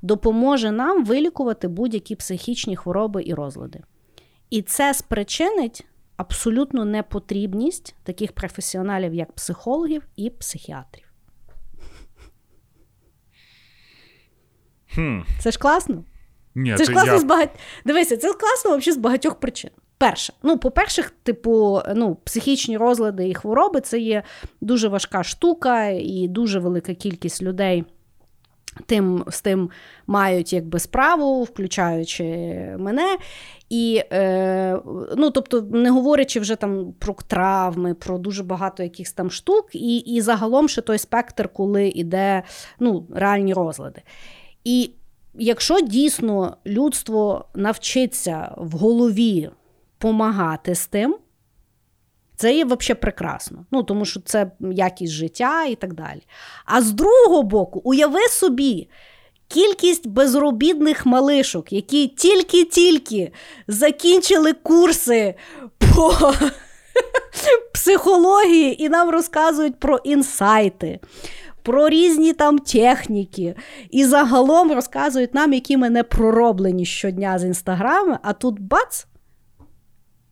допоможе нам вилікувати будь-які психічні хвороби і розлади. І це спричинить абсолютну непотрібність таких професіоналів, як психологів і психіатрів. Хм. Це ж класно? Ні, Це ж класно я... з багать... Дивися, це класно взагалі з багатьох причин. Перше, ну, по-перше, типу, ну, психічні розлади і хвороби це є дуже важка штука, і дуже велика кількість людей тим, з тим мають якби справу, включаючи мене. І, е, ну, тобто, не говорячи вже там про травми, про дуже багато якихось там штук, і і загалом ще той спектр, коли йде ну, реальні розлади. І якщо дійсно людство навчиться в голові помагати з тим, це є взагалі прекрасно. Ну, Тому що це якість життя і так далі. А з другого боку, уяви собі. Кількість безробітних малишок, які тільки-тільки закінчили курси по *laughs* психології і нам розказують про інсайти, про різні там техніки. І загалом розказують нам, які ми не пророблені щодня з інстаграми, а тут бац,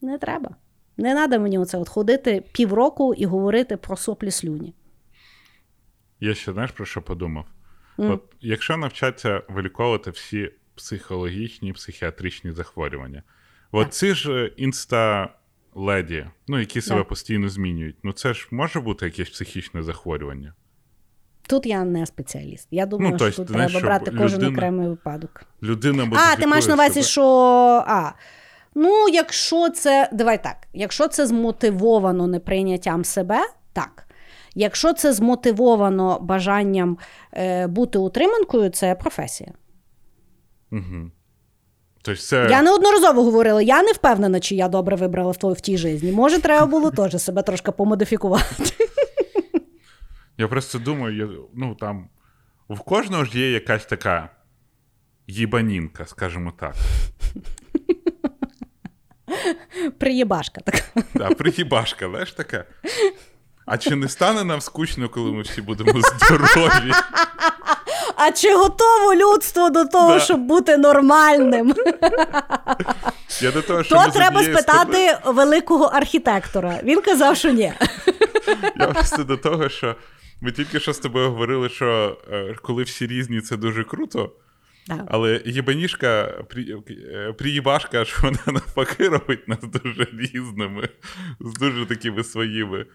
не треба. Не треба мені оце от ходити півроку і говорити про соплі слюні. Я ще знаєш про що подумав? Mm. От, Якщо навчаться виліковувати всі психологічні психіатричні захворювання, от ці ж інста-леді, ну, які себе yeah. постійно змінюють, ну це ж може бути якесь психічне захворювання. Тут я не спеціаліст. Я думаю, ну, що тут треба брати кожен людина, окремий випадок. Людина А, ти маєш на увазі, що. А, Ну, якщо це, давай так, якщо це змотивовано неприйняттям себе, так. Якщо це змотивовано бажанням е, бути утриманкою, це професія. Угу. Тобто це... Я неодноразово говорила, я не впевнена, чи я добре вибрала в, в тій житті. Може, треба було теж себе трошки помодифікувати. Я просто думаю, ну там в кожного ж є якась така їбанінка, скажімо так. Приєбашка така. Да, приєбашка, знаєш така. А чи не стане нам скучно, коли ми всі будемо здорові? А чи готово людство до того, да. щоб бути нормальним? Я до того, що То треба спитати тобою... великого архітектора. Він казав, що ні. Я просто до того, що ми тільки що з тобою говорили, що е, коли всі різні, це дуже круто. Да. Але єбаніжка, при- е, приїбашка, що вона *laughs* навпаки робить нас дуже різними, з дуже такими своїми.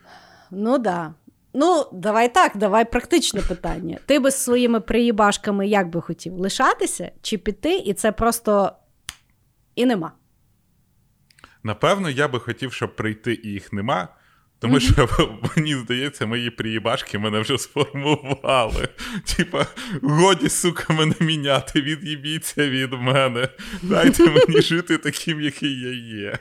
Ну да. Ну, давай так, давай практичне питання. Ти би з своїми приїбашками як би хотів лишатися чи піти, і це просто і нема. Напевно, я би хотів, щоб прийти і їх нема. Тому що *laughs* мені здається, мої приїбашки мене вже сформували. *laughs* Типа, годі, сука, мене міняти, від'їбіться від мене. Дайте мені *laughs* жити таким, який я є.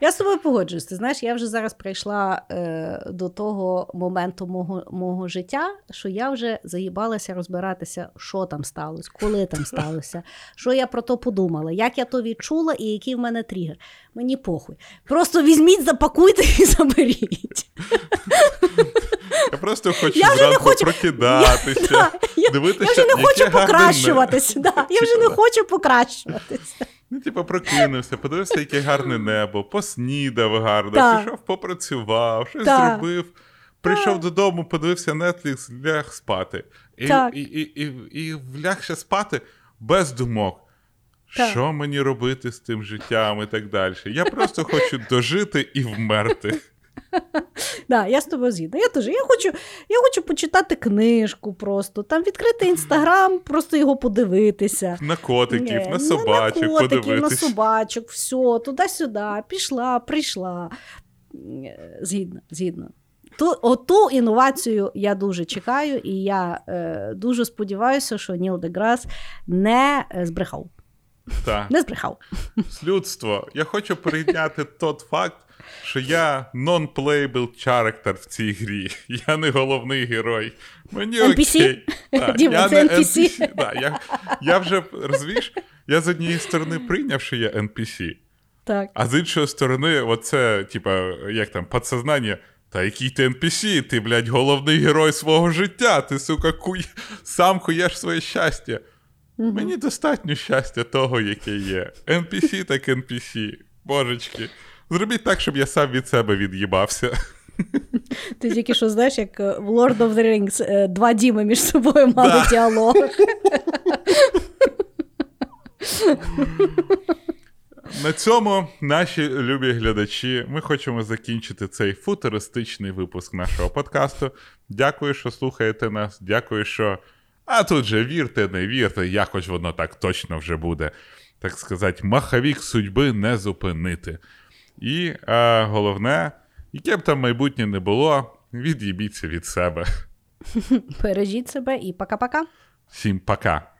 Я з тобою погоджуюсь. Ти знаєш, я вже зараз прийшла е, до того моменту мого, мого життя, що я вже заїбалася розбиратися, що там сталося, коли там сталося, що я про то подумала, як я то відчула і який в мене тригер. Мені похуй. Просто візьміть, запакуйте і *laughs* заберіть. Я просто хочу Я вже не хочу- прокидатися, Да, дивитися. я вже не хочу покращуватися. Да, я вже не хочу покращуватися. Ну, типу, прокинувся, подивився, яке гарне небо, поснідав гарно, Так. пішов, попрацював, щось Так. зробив. Прийшов додому, подивився Netflix, ляг спати. І, і, і, і, і влягся спати без думок. Так. Що мені робити з тим життям і так далі. Я просто хочу дожити і вмерти. Да, я з тобою згідна. Я теж. Я хочу, я хочу почитати книжку просто, там відкрити інстаграм, просто його подивитися. На котиків, Ні, на собачок на котиків, на собачок, все, туди-сюди, пішла, прийшла. Згідно, згідно. Ту, оту інновацію я дуже чекаю, і я е, дуже сподіваюся, що Ніл Деграс не е, збрехав. Так. Не збрехав. Людство, я хочу прийняти тот факт, що я non-playable character в цій грі. Я не головний герой. Мені NPC? окей. Так, *laughs* Діма, я це не NPC. Да, я, я вже розумієш, я з однієї сторони прийняв, що я NPC, Так. а з іншої сторони, оце, типа, як там, подсознання. Та який ти NPC, ти, блядь, головний герой свого життя, ти, сука, куй... сам хуєш своє щастя. Мені достатньо щастя того, яке є. NPC так NPC. Божечки. Зробіть так, щоб я сам від себе від'їбався. Ти тільки що знаєш, як е, в Lord of the Rings е, два діми між собою мали Да. діалог. На цьому, наші любі глядачі, ми хочемо закінчити цей футуристичний випуск нашого подкасту. Дякую, що слухаєте нас. Дякую, що. А тут же вірте, не вірте, якось воно так точно вже буде. Так сказати, маховік судьби не зупинити. І а, головне, яке б там майбутнє не було, від'їбіться від себе. Бережіть себе і пока-пока. Всім пока.